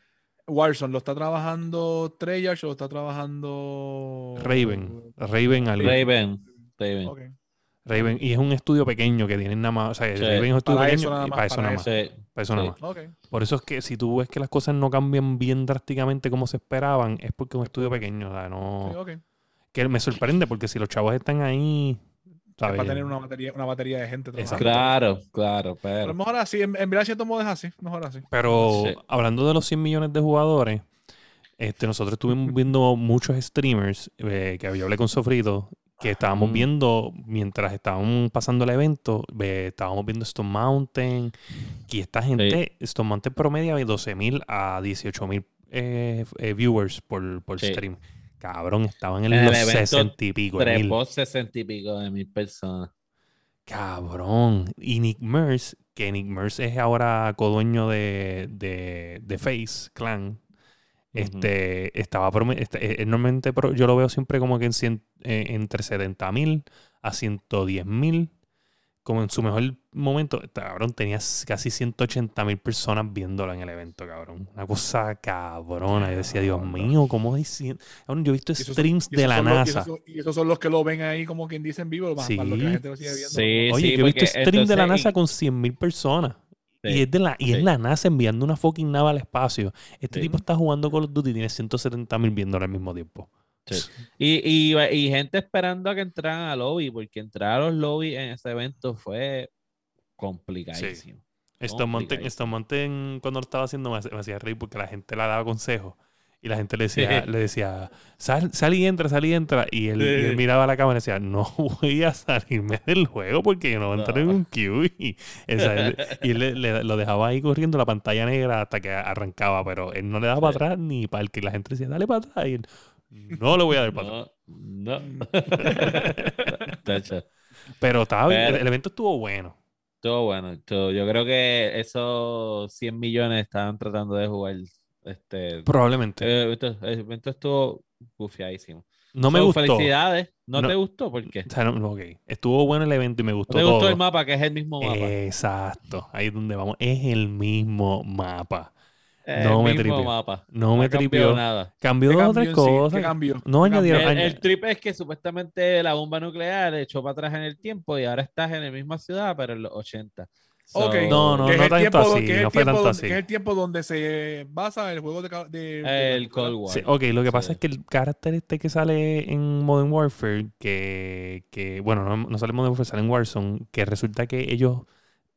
Warzone, ¿lo está trabajando Treyarch o lo está trabajando Raven, Raven algo. Raven. Raven. Raven, y es un estudio pequeño que tienen nada más, o sea, Sí. Raven es un estudio Para pequeño eso nada y más, para eso nada más. Sí. Para eso nada más. Por eso es que si tú ves que las cosas no cambian bien drásticamente como se esperaban, es porque es un estudio pequeño, o sea, no... Sí, ok. Que me sorprende porque si los chavos están ahí, Para tener una batería, una batería de gente. Claro, claro, Pero pero. mejor así, en, en verdad cierto modo es así, mejor así. Pero Sí. hablando de los 100 millones de jugadores, este, nosotros estuvimos viendo muchos streamers eh, que yo hablé con Sofrito, que estábamos Mm. viendo mientras estábamos pasando el evento, ve- estábamos viendo Stone Mountain, y esta gente, Stone Mountain promedia de 12 mil a 18 mil eh, eh, viewers por, por Sí. stream. Cabrón, estaban en, En el los 60 y pico. Trepó sesenta y pico de mil personas. Cabrón. Y Nick Merce, que Nick Merce es ahora codueño de, de, de Face Clan, este, estaba este, eh, normalmente pro- yo lo veo siempre como que en cien- eh, entre 70 mil a 110 mil. Como en su mejor momento, cabrón, tenías casi 180 mil personas viéndolo en el evento, cabrón. Una cosa cabrona. Yo decía, Dios mío, ¿cómo diciendo? Cabrón, yo he visto son- streams de la son los- y NASA. esos son- Y esos son los que lo ven ahí como quien dice en vivo, más, Sí. más lo que la gente lo sigue viendo. Sí, Oye, sí, yo he visto porque stream de la NASA con 100 mil personas. Y, es, de la, y es la NASA enviando una fucking nave al espacio. Este Sí. tipo está jugando Call of Duty y tiene 170 mil viéndolo al mismo tiempo. Y, y, y gente esperando a que entraran al lobby, porque entrar a los lobbies en ese evento fue complicadísimo. Stone Mountain, cuando lo estaba haciendo me, hacía reír porque la gente le daba consejos. Y la gente le decía, Sí. le decía sal, sal y entra, sal y entra. Y él, y él Sí. miraba a la cámara y decía, no voy a salirme del juego porque yo no voy a entrar en un queue. Y, él, y él le- le- lo dejaba ahí corriendo la pantalla negra hasta que arrancaba, pero él no le daba Sí. para atrás ni para el que la gente decía, dale para atrás. Y él, no le voy a dar atrás. No, no. Pero estaba bien, el evento estuvo bueno. Estuvo bueno. estuvo- yo creo que esos 100 millones estaban tratando de jugar. Este, Probablemente. eh, esto- el evento estuvo bufiadísimo. No me gustó. Felicidades. ¿No, No. te gustó? ¿Por qué? O sea, no, ok. Estuvo bueno el evento y me ¿No gustó te gustó el mapa, que es el mismo mapa? Exacto. Ahí es donde vamos. Es el mismo mapa. El no me tripió. mapa. No me cambió tripió. nada. Cambió ¿Qué dos o cosas. cambió? No ¿Qué añadieron-? El, el trip es que supuestamente la bomba nuclear echó para atrás en el tiempo y ahora estás en la misma ciudad, pero en los 80. So- Ok. No, no, no tanto tiempo así, que es el no fue tiempo tanto donde- así. Que es el tiempo donde se basa el juego de... ca- de- de- El Cold War. Sí, ok, lo que pasa Sí. es que el carácter este que sale en Modern Warfare, que, que bueno, no, no sale en Modern Warfare, sale en Warzone, que resulta que ellos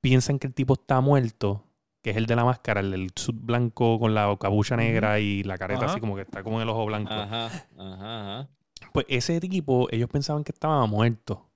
piensan que el tipo está muerto, que es el de la máscara, el del suit blanco con la cabucha negra y la careta Ajá. así como que está con el ojo blanco. Ajá, ajá, ajá. Pues ese tipo, ellos pensaban que estaba muerto.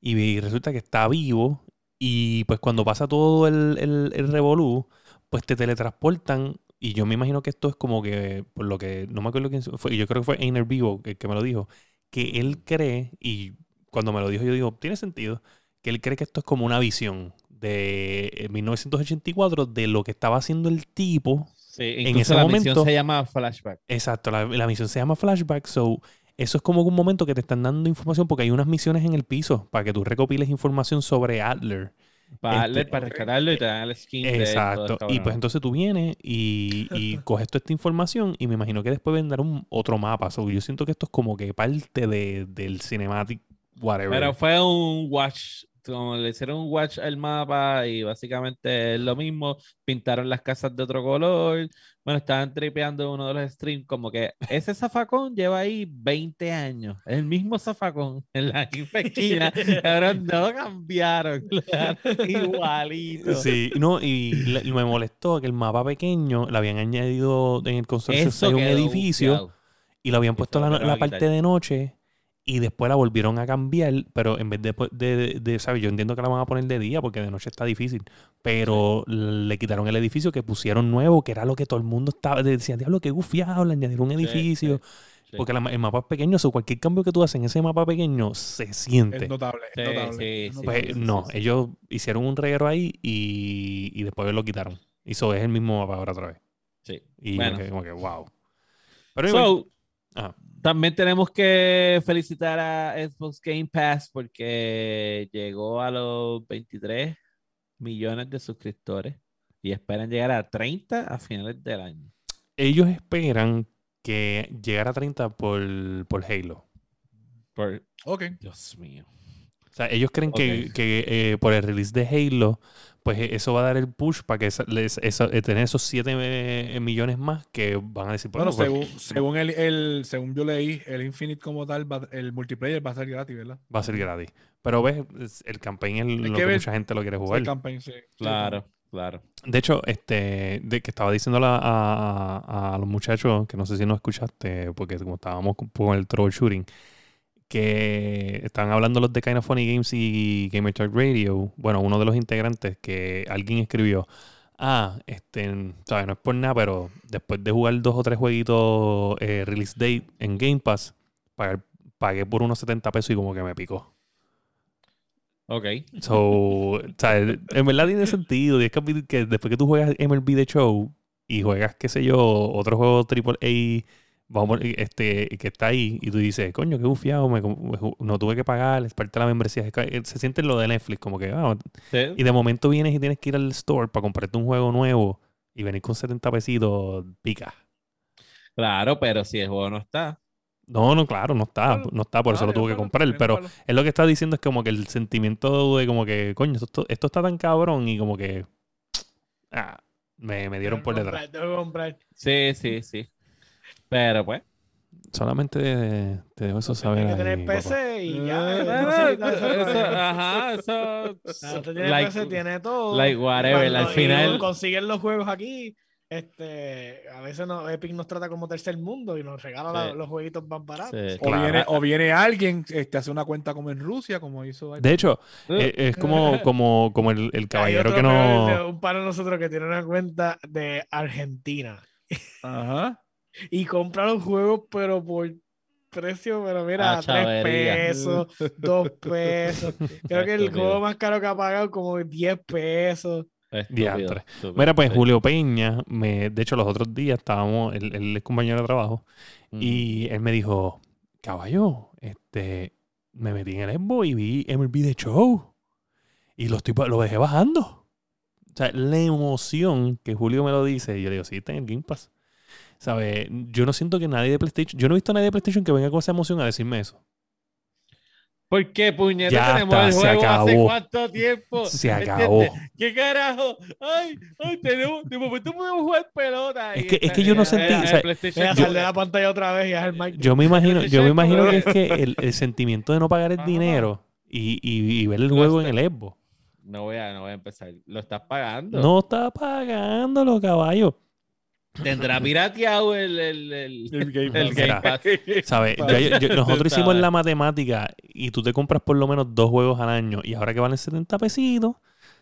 Y resulta que está vivo. Y pues cuando pasa todo el, el, el revolú, pues te teletransportan. Y yo me imagino que esto es como que, por lo que, no me acuerdo quién fue, yo creo que fue Einer Vivo el que me lo dijo, que él cree, y cuando me lo dijo yo digo, tiene sentido, que él cree que esto es como una visión de eh, 1984 de lo que estaba haciendo el tipo Sí, incluso ese la momento- misión se llama Flashback. Exacto, la, la misión se llama Flashback, so eso es como un momento que te están dando información porque hay unas misiones en el piso para que tú recopiles información sobre Adler. Para, Este- para rescatarlo y te dan el skin de él, todo Exacto. Y pues entonces tú vienes y, y coges toda esta información y me imagino que después vendrá un otro mapa. So, yo siento que esto es como que parte de, del cinematic whatever. Pero fue un watch, como le hicieron un watch al mapa y básicamente es lo mismo, pintaron las casas de otro color, bueno, estaban tripeando uno de los streams como que ese zafacón lleva ahí 20 años, el mismo zafacón en la esquina, pero no lo cambiaron, lo igualito. Sí, no, y, le- me molestó que el mapa pequeño le habían añadido en el construction Eso site un edificio. y lo habían puesto la, lo la parte de noche y después la volvieron a cambiar, pero en vez de, de, de, de- ¿sabes? Yo entiendo que la van a poner de día porque de noche está difícil, pero le quitaron el edificio que pusieron nuevo, que era lo que todo el mundo estaba, decía, diablo, qué gufiado, le añadieron un Sí, edificio, sí. porque la- el mapa es pequeño, o cualquier cambio que tú haces en ese mapa pequeño se siente. Es notable. es notable, notable. Pues sí, no, sí, sí. ellos hicieron un reguero ahí y, y después lo quitaron. Y eso es el mismo mapa ahora otra vez. Sí. Y Bueno. como, que, como que, wow. Pero Ajá. También tenemos que felicitar a Xbox Game Pass porque llegó a los 23 millones de suscriptores y esperan llegar a 30 a finales del año. ellos esperan que llegara a 30 por, por Halo. Por, Ok. Dios mío. O sea, ellos creen que, que, eh, por el release de Halo, pues eh, eso va a dar el push para que esa- les- esa- eh, tener esos 7 millones más que van a decir, Bueno, pues, según, según, el, el- según yo leí, el Infinite como tal, va- el multiplayer va a ser gratis, ¿verdad? va a ser gratis. Pero ves, es- el campaign es lo que mucha gente lo quiere jugar. el campaign, sí. Claro, claro. De hecho, este, de que estaba diciendo a, a- a los muchachos, que no sé si nos escuchaste, porque como estábamos con, con el troubleshooting, que estaban hablando los de Kind of Funny Games y Gamer Talk Radio. Bueno, uno de los integrantes que alguien escribió, ah, este, sabes, no es por nada, pero después de jugar dos o tres jueguitos eh, release date en Game Pass, pagué, pagué por unos 70 pesos y como que me picó. Ok. So, o sea, en verdad tiene sentido. Y es que, que después que tú juegas MLB The Show y juegas, qué sé yo, otro juego AAA, vamos, este, que está ahí, y tú dices, coño, qué bufiado, me, no tuve que pagar, es parte de la membresía. Eh, Se siente lo de Netflix, como que, Sí. y de momento vienes y tienes que ir al store para comprarte un juego nuevo y venir con 70 pesitos, pica. Claro, pero si el juego no está. No, no, claro, no está, no está, por eso lo tuve que comprar, pero es lo que está diciendo es como que el sentimiento de como que, coño, esto, esto está tan cabrón y como que ah, me, me dieron por detrás. Sí, sí, sí. Pero pues. Solamente te, te dejo eso saber. Tienes que tener ahí, papá. PC y Eh, ya. Ah, no eso, eso, ¿no? ajá, eso. Usted tiene like- PC, tiene todo. like whatever, al final- y consiguen los juegos aquí. Este, a veces no, Epic nos trata como tercer mundo y nos regala la- Sí. los jueguitos más baratos. Sí. O, Claro. viene, o viene alguien, este, hace una cuenta como en Rusia, como hizo. De hecho, eh, es como, como, como el, el caballero otro que no. Un par de nosotros que tiene una cuenta de Argentina Ajá. Y compra los juegos, pero por precio, pero mira, Ah, tres pesos, dos pesos. Creo que el juego más caro que ha pagado como 10 pesos. Estúpido, estúpido, Mira, pues. Julio Peña, me, de hecho, los otros días estábamos, él, él es compañero de trabajo, Ujú. y él me dijo, caballo, este, me metí en el Xbox y vi MLB The Show. Y lo, estoy, lo dejé bajando. O sea, la emoción que Julio me lo dice, y yo le digo, sí, está en el Game Pass. ¿Sabes? Yo no siento que nadie de PlayStation, yo no he visto a nadie de PlayStation que venga con esa emoción a decirme eso. ¿Por qué, puñeta? Ya tenemos está, el se juego hace acabó. cuánto tiempo. Se ¿entiendes? acabó. ¿Qué carajo? Ay, ay, tenemos, de momento podemos jugar pelota. Es que- es que yo no sentí, o sea, yo- la pantalla otra vez y haz el mic. Yo me imagino, yo me imagino que es que el, el sentimiento de no pagar el dinero y, y- y ver el juego en el Xbox. No voy a, no voy a empezar. Lo estás pagando. No está pagándolo, caballo. Tendrá pirateado el, el, el, El Game el. Game Pass. ¿Sabes? Yo- yo- nosotros hicimos la matemática y tú te compras por lo menos dos juegos al año y ahora que valen 70 pesitos,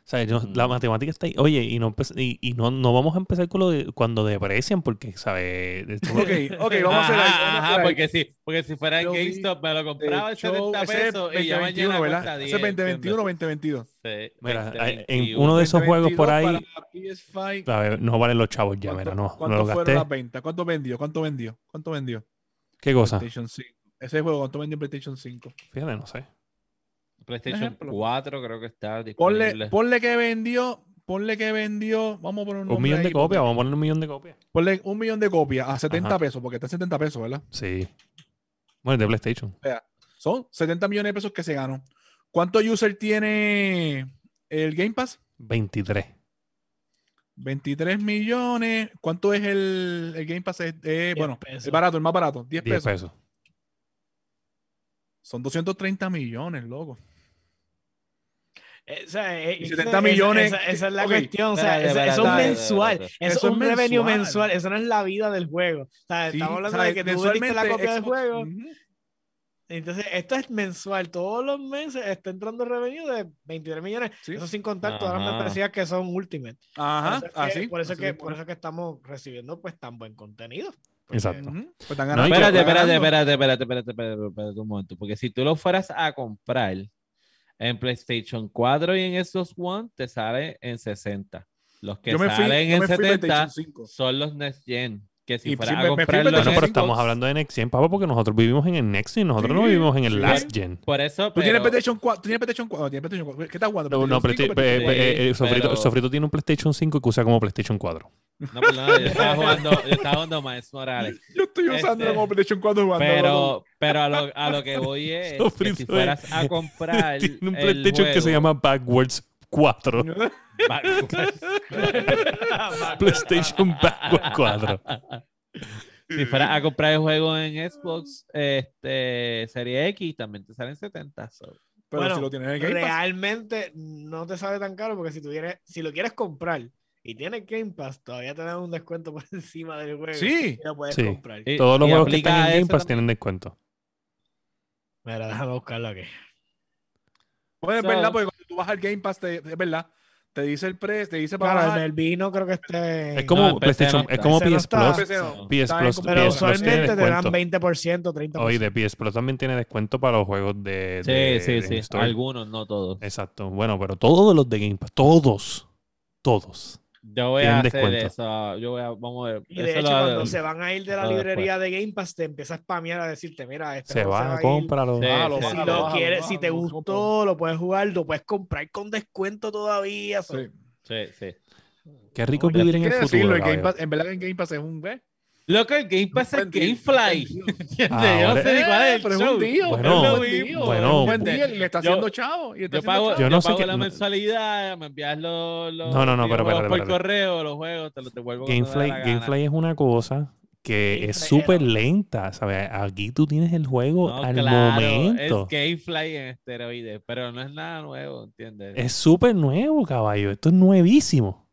¿sabes? Yo- La Ujú. matemática está ahí. Oye, y no, y, y no, no vamos a empezar con lo de cuando deprecian porque, ¿sabes? Esto- Ok, ok, vamos a hacer. Ajá, a ajá, porque si, porque si fuera en GameStop me lo compraba en El show- 70 ese es pesos y ya 2021, mañana ¿verdad? cuesta 10. Ese es 2021 o ¿entiendes? 2022. Sí, Mira, 20, en 21. uno de esos juegos por 2022 ahí, PS5, ¿sabes? No valen los chavos ya, ¿cuánto- mira, no, no ¿Cuánto lo fueron gasté. las ventas? ¿Cuánto vendió? ¿Cuánto vendió? ¿Cuánto vendió? ¿Qué cosa? PlayStation 5. Ese juego, ¿cuánto vendió en PlayStation 5? Fíjate, no sé. PlayStation ejemplo. 4 creo que está Ponle, disponible. ponle que vendió, ponle que vendió, vamos a poner un, Un millón de copias, ponle- vamos a poner un millón de copias. Ponle un millón de copias a 70 Ajá. pesos, porque está en 70 pesos, ¿verdad? Sí. Bueno, de PlayStation. Son 70 millones de pesos que se ganó. ¿Cuántos users tiene el Game Pass? 23. 23 millones. ¿Cuánto es el, el Game Pass? Eh, bueno, pesos. el barato, el más barato, 10 10 pesos. pesos. Son 230 millones, loco. Eh, o sea, eh, Y esa- 70 esa- millones, Esa, esa es la ok, cuestión. O sea, espérate, eso, es espérate, mensual. espérate, es un es revenue mensual. Eso no es la vida del juego. O sea, Sí, estamos hablando ¿sabes? de que tú vendiste la Mensualmente, copia del juego. Entonces, esto es mensual. Todos los meses está entrando revenue de 23 millones. Sí. Eso sin contar todas las Ajá. membresías que son Ultimate. Ajá, por eso es que, así. por eso así que, mismo. por eso que estamos recibiendo pues tan buen contenido. Porque- Exacto. Pues están No, Espérate, espérate, ganando. espérate, espérate, espérate, espérate, espérate un momento. Porque si tú lo fueras a comprar en PlayStation 4 y en Xbox One, te sale en 60. Los que fui, salen en me fui 70 PlayStation 5. son los Next Gen. Que si Y fueras sí, a comprarlo Bueno, en pero estamos hablando de Next Gen, papá, porque nosotros vivimos en el Next Gen, nosotros no Sí, vivimos en el sí. Last Gen. Por eso, ¿Tú tienes pero- PlayStation 4? ¿Tú tienes PlayStation 4? No, tienes PlayStation 4. ¿Qué estás jugando? No, no, ¿PlayStation pero, 5 o eh, PlayStation eh, eh, Sofrito, pero- Sofrito tiene un PlayStation 5 que usa como PlayStation 4. No, perdón, yo estaba jugando, yo estaba jugando Miles Morales. Yo estoy usando Este, como PlayStation 4 jugando. Pero, pero a, lo, a lo que voy es que si fueras a comprar Tiene un PlayStation que se llama Backwards 4. Backwards. PlayStation Backwards 4. si fueras a comprar el juego en Xbox este, Serie X, también te salen 70. so. Pero Bueno, si lo tienes en Game Pass. Realmente no te sale tan caro porque si tú quieres, si lo quieres comprar y tienes Game Pass, todavía te dan un descuento por encima del juego. Sí. Y lo puedes Sí. comprar. Y- Todos los y juegos que están en Game Pass también. tienen descuento. Mira, déjame buscarlo aquí. Pues es So- verdad, porque cuando tú vas al Game Pass, te, es verdad. Te dice el precio, te dice para Claro, bajar. el vino creo que esté. Es como PlayStation, no es como no PS está. Plus. PS Está Plus, Pero PS Plus tiene usualmente te dan descuento. 20%, 30%. Oye, de PS Plus también tiene descuento para los juegos de, Sí, de- sí, de sí. Store. Algunos, no todos. Exacto. Bueno, pero todos los de Game Pass, todos, todos. Yo voy a hacer descuento. eso. Yo voy a, vamos a ver. Y de Eso hecho, lo- cuando se van a ir de la después. librería de Game Pass, te empieza a spamear a decirte, mira, este Se juego va, a cómpralo. Sí, Bájalo, sí. Si lo quieres, si te gustó, lo puedes jugar, lo puedes comprar con descuento todavía. Sí. Sí, sí. Qué rico vivir en el futuro. decirlo, el Game caballo. Pass, en verdad que el Game Pass es un ¿ves? Loco, el Game Pass es Gamefly. Yo no sé ni cuál es el Pero es show. un Bueno, es un bueno. un le está Yo- haciendo chavo. y está Yo pago, chavo. Yo yo sé pago la no- mensualidad, me envías los, los No, no, no, pero por correo, los juegos, te los devuelvo Gamefly. Gamefly es una cosa que es súper lenta, ¿sabes? Aquí tú tienes el juego No, al claro, momento. Es Gamefly en esteroides, pero no es nada nuevo, ¿entiendes? Es súper nuevo, caballo. Esto es nuevísimo.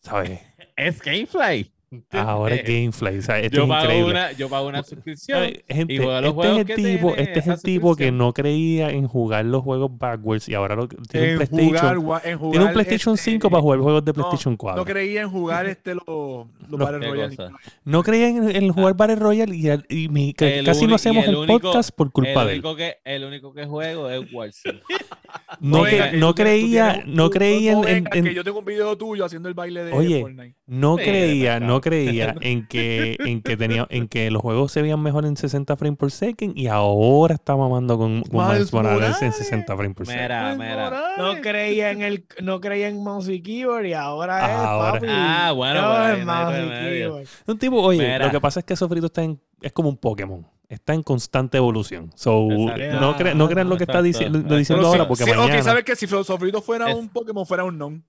¿Sabes? Es Gamefly. ¿Entiendes? Ahora es Gamefly. o sea, esto yo es pago increíble. una, yo pago una suscripción. Ay, Gente, y juego los este es juegos el que tipo, tiene este es el tipo que no creía en jugar los juegos backwards y ahora lo, tiene un En PlayStation. jugar, en jugar, tiene un PlayStation este, 5 para jugar juegos de no, PlayStation 4. No creía en jugar este los los Battle ¿Qué Royale. No creía en, en jugar Battle Royale y, y mi- casi no hacemos el el, único- podcast por culpa el de él. único que el único que juego es Warzone. No, que- no tú creía, un- no tú- creía no en, en- en- que yo tengo un video tuyo haciendo el baile de Oye, Fortnite. no Sí, creía, no creía en que, en que tenía, en que los juegos se veían mejor en 60 frames por second y ahora está mamando con, con Miles Miles Morales en Morales. 60 frames por second. Mira, mira. No creía en el, no creía en mouse y keyboard y ahora es papi. Ah, bueno, yo ahí en no hay mouse y remedio. keyboard. Un tipo, oye, Mira. lo que pasa es que Sofrito está en, es como un Pokémon. Está en constante evolución. So, Exacto. no, cre- no crean lo que está dici- lo diciendo ahora porque sí, mañana. Ok, ¿sabes qué? Si Sofrito fuera Es- un Pokémon, fuera un non.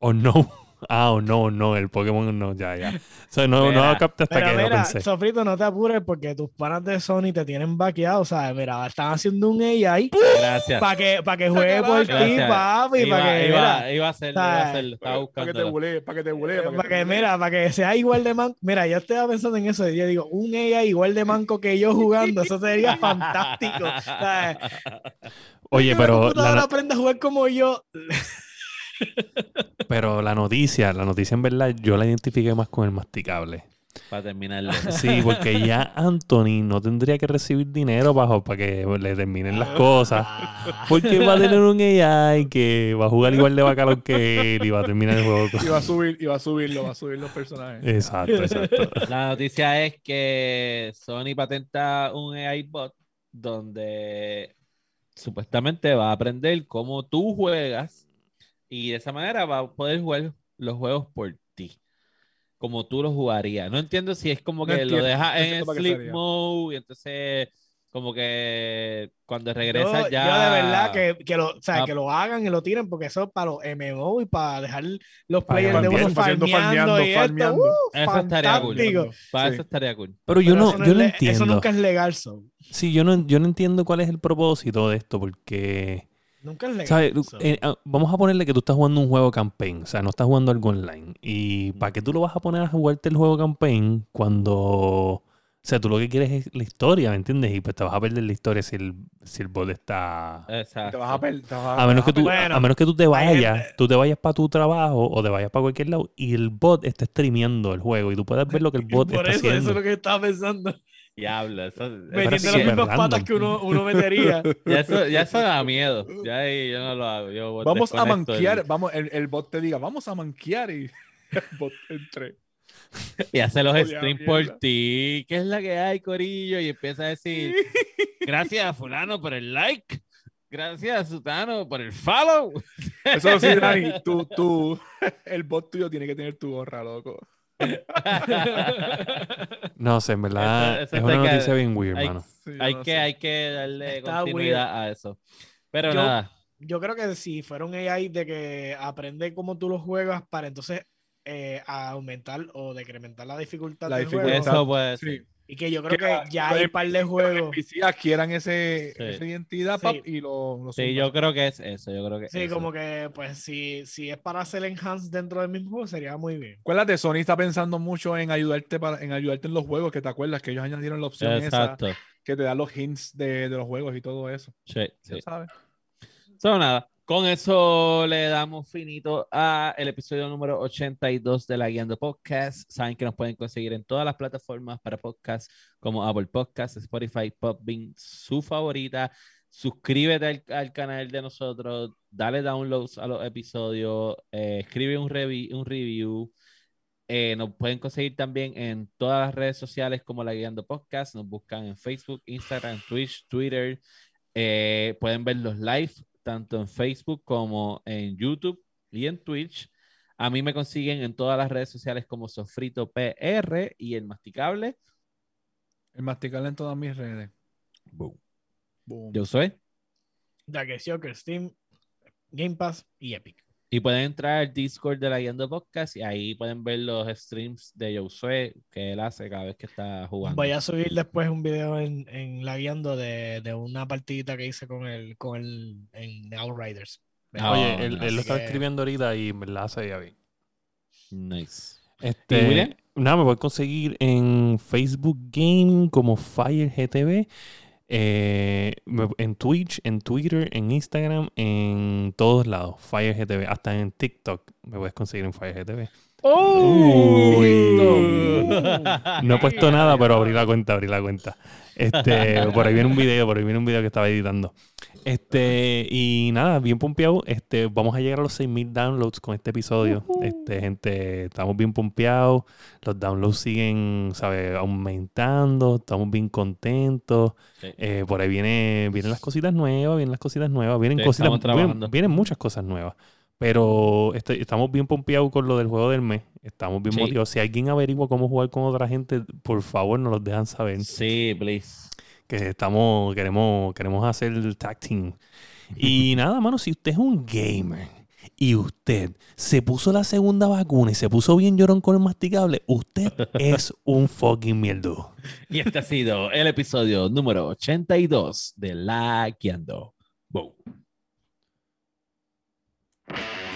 O no. Ah, o no, no, el Pokémon no, ya, ya. O sea, no, Mira. no capté hasta Pero que lo mira, pensé. Sofrito, no te apures porque tus panas de Sony te tienen vaqueado, ¿sabes? Mira, están haciendo un AI Gracias. para que, para que juegue por ti, papi, Iba, para que, iba, mira, iba a hacerlo, iba a hacerlo. Estaba Para que te buscando. bulee, para que te bulee. para te que, mira, para que sea igual de manco. Mira, yo estaba pensando en eso y yo digo, un AI igual de manco que yo jugando, eso sería fantástico. ¿sabes? Oye, la pero computadora la, aprenda a jugar como yo. Pero la noticia, la noticia en verdad, yo la identifiqué más con el masticable. Para terminarlo. Sí, porque ya Anthony no tendría que recibir dinero bajo para que le terminen las cosas. Porque va a tener un AI que va a jugar igual de bacalao que él y va a terminar el juego. Y va a subir, y va a subirlo, va a subir los personajes. Exacto, exacto. La noticia es que Sony patenta un AI bot donde supuestamente va a aprender cómo tú juegas y de esa manera va a poder jugar los juegos por ti, como tú los jugarías. No entiendo si es como No que lo entiendo, dejas no en sleep mode y entonces como que cuando Yo, regresa yo ya... de verdad que, que lo, o sea, Ah. que lo hagan y lo tiren porque eso es para los MMO y para dejar los Para players de uno farmeando, farmeando, y esto. ¡uh! Eso estaría cool. Para Sí. eso estaría cool. Pero yo Pero no, eso yo no entiendo. Eso nunca es legal, so. Sí, yo no, yo no entiendo cuál es el propósito de esto, porque, Nunca es legal. ¿sabes? so. Eh, ah, vamos a ponerle que tú estás jugando un juego campaign, o sea, no estás jugando algo online. ¿Y para qué tú lo vas a poner a jugarte el juego campaign cuando, o sea, tú lo que quieres es la historia, ¿me entiendes? Y pues te vas a perder la historia si el, si el bot está... Exacto. te vas a per- te vas A menos que tú, Bueno, a menos que tú te vayas, tú te vayas para tu trabajo o te vayas para cualquier lado y el bot está streameando el juego y tú puedes ver lo que el bot Por está eso, eso haciendo. es lo que estaba pensando. Diablo, eso, Metiendo las mismas random. patas que uno, uno metería. ya, eso, ya eso da miedo. Ya ahí yo no lo hago. Yo Vamos a desconecto el- manquear, vamos, el, el bot te diga, vamos a manquear y el bot entre. Y hace los streams por ti. ¿Qué es la que hay, Corillo? Y empieza a decir, gracias a fulano por el like. Gracias a Sutano por el follow. Eso sí, Dani, tú, tú, el bot tuyo tiene que tener tu gorra, loco. No sé, en verdad Eso- eso es una está que- noticia bien weird, hay- mano. Sí, yo hay, no que, sé. hay que darle Está continuidad a eso. Pero Yo- nada, Yo creo que si fuera un AI de que aprende cómo tú lo juegas para entonces eh, aumentar o decrementar la dificultad La del dificultad. juego. eso puede ser. Sí. Y que yo creo Que que ya hay un par de juegos. NPC adquieran ese, Sí. esa identidad Sí. pap, y lo, lo Sí, yo creo que es eso. Yo creo que Sí, eso. como que pues si, si es para hacer enhance dentro del mismo juego sería muy bien. Acuérdate, Sony está pensando mucho en ayudarte para, en ayudarte en los juegos, que te acuerdas que ellos añadieron la opción esa Exacto. que te da los hints de, de los juegos y todo eso. Sí, sí. Sabes. So, nada, con eso le damos finito a el episodio número 82 de la Guiando Podcast. Saben que nos pueden conseguir en todas las plataformas para podcast como Apple Podcasts, Spotify, Podbean, su favorita. Suscríbete al, al canal de nosotros, dale downloads a los episodios, eh, escribe un, revi- un review. Eh, nos pueden conseguir también en todas las redes sociales como La Guiando Podcast. Nos buscan en Facebook, Instagram, Twitch, Twitter. Eh, pueden ver los live tanto en Facebook como en YouTube y en Twitch. A mí me consiguen en todas las redes sociales como Sofrito PR y el Masticable. El masticarle en todas mis redes. Boom. Yo soy. Joker, Steam, Game Pass y Epic. Y pueden entrar al Discord de la Guiando Podcast y ahí pueden ver los streams de Josué que él hace cada vez que está jugando. Voy a subir después un video en, en la guiando de, de una partidita que hice con el, con el en Outriders. Ah, Oye, no, él, él lo estaba que- escribiendo ahorita y verdad se veía bien. Nice. Este. Nada, me puedes conseguir en Facebook Game como Fire GTV, eh, en Twitch, en Twitter, en Instagram, en todos lados. Fire GTV, hasta en TikTok me puedes conseguir en Fire Uy. No he puesto nada, pero abrí la cuenta, abrí la cuenta. Este, por ahí viene un video, por ahí viene un video que estaba editando. Este, y nada, bien pompeado. Este, vamos a llegar a los 6000 downloads con este episodio. Este, gente, estamos bien pompeados. Los downloads siguen, ¿sabes? Aumentando. Estamos bien contentos. Sí. Eh, por ahí viene, vienen las cositas nuevas, vienen las cositas nuevas, vienen Sí, cositas, vienen, vienen muchas cosas nuevas. Pero este- estamos bien pompeados con lo del juego del mes. Estamos bien Sí. motivados. Si alguien averigua cómo jugar con otra gente, por favor, nos los dejan saber. Sí, please. Que estamos, queremos, queremos hacer el tag team. Y nada, mano, si usted es un gamer y usted se puso la segunda vacuna y se puso bien llorón con el masticable, usted es un fucking mierdo. Y este ha sido el episodio número 82 de La Guiando. Boom. Thank you.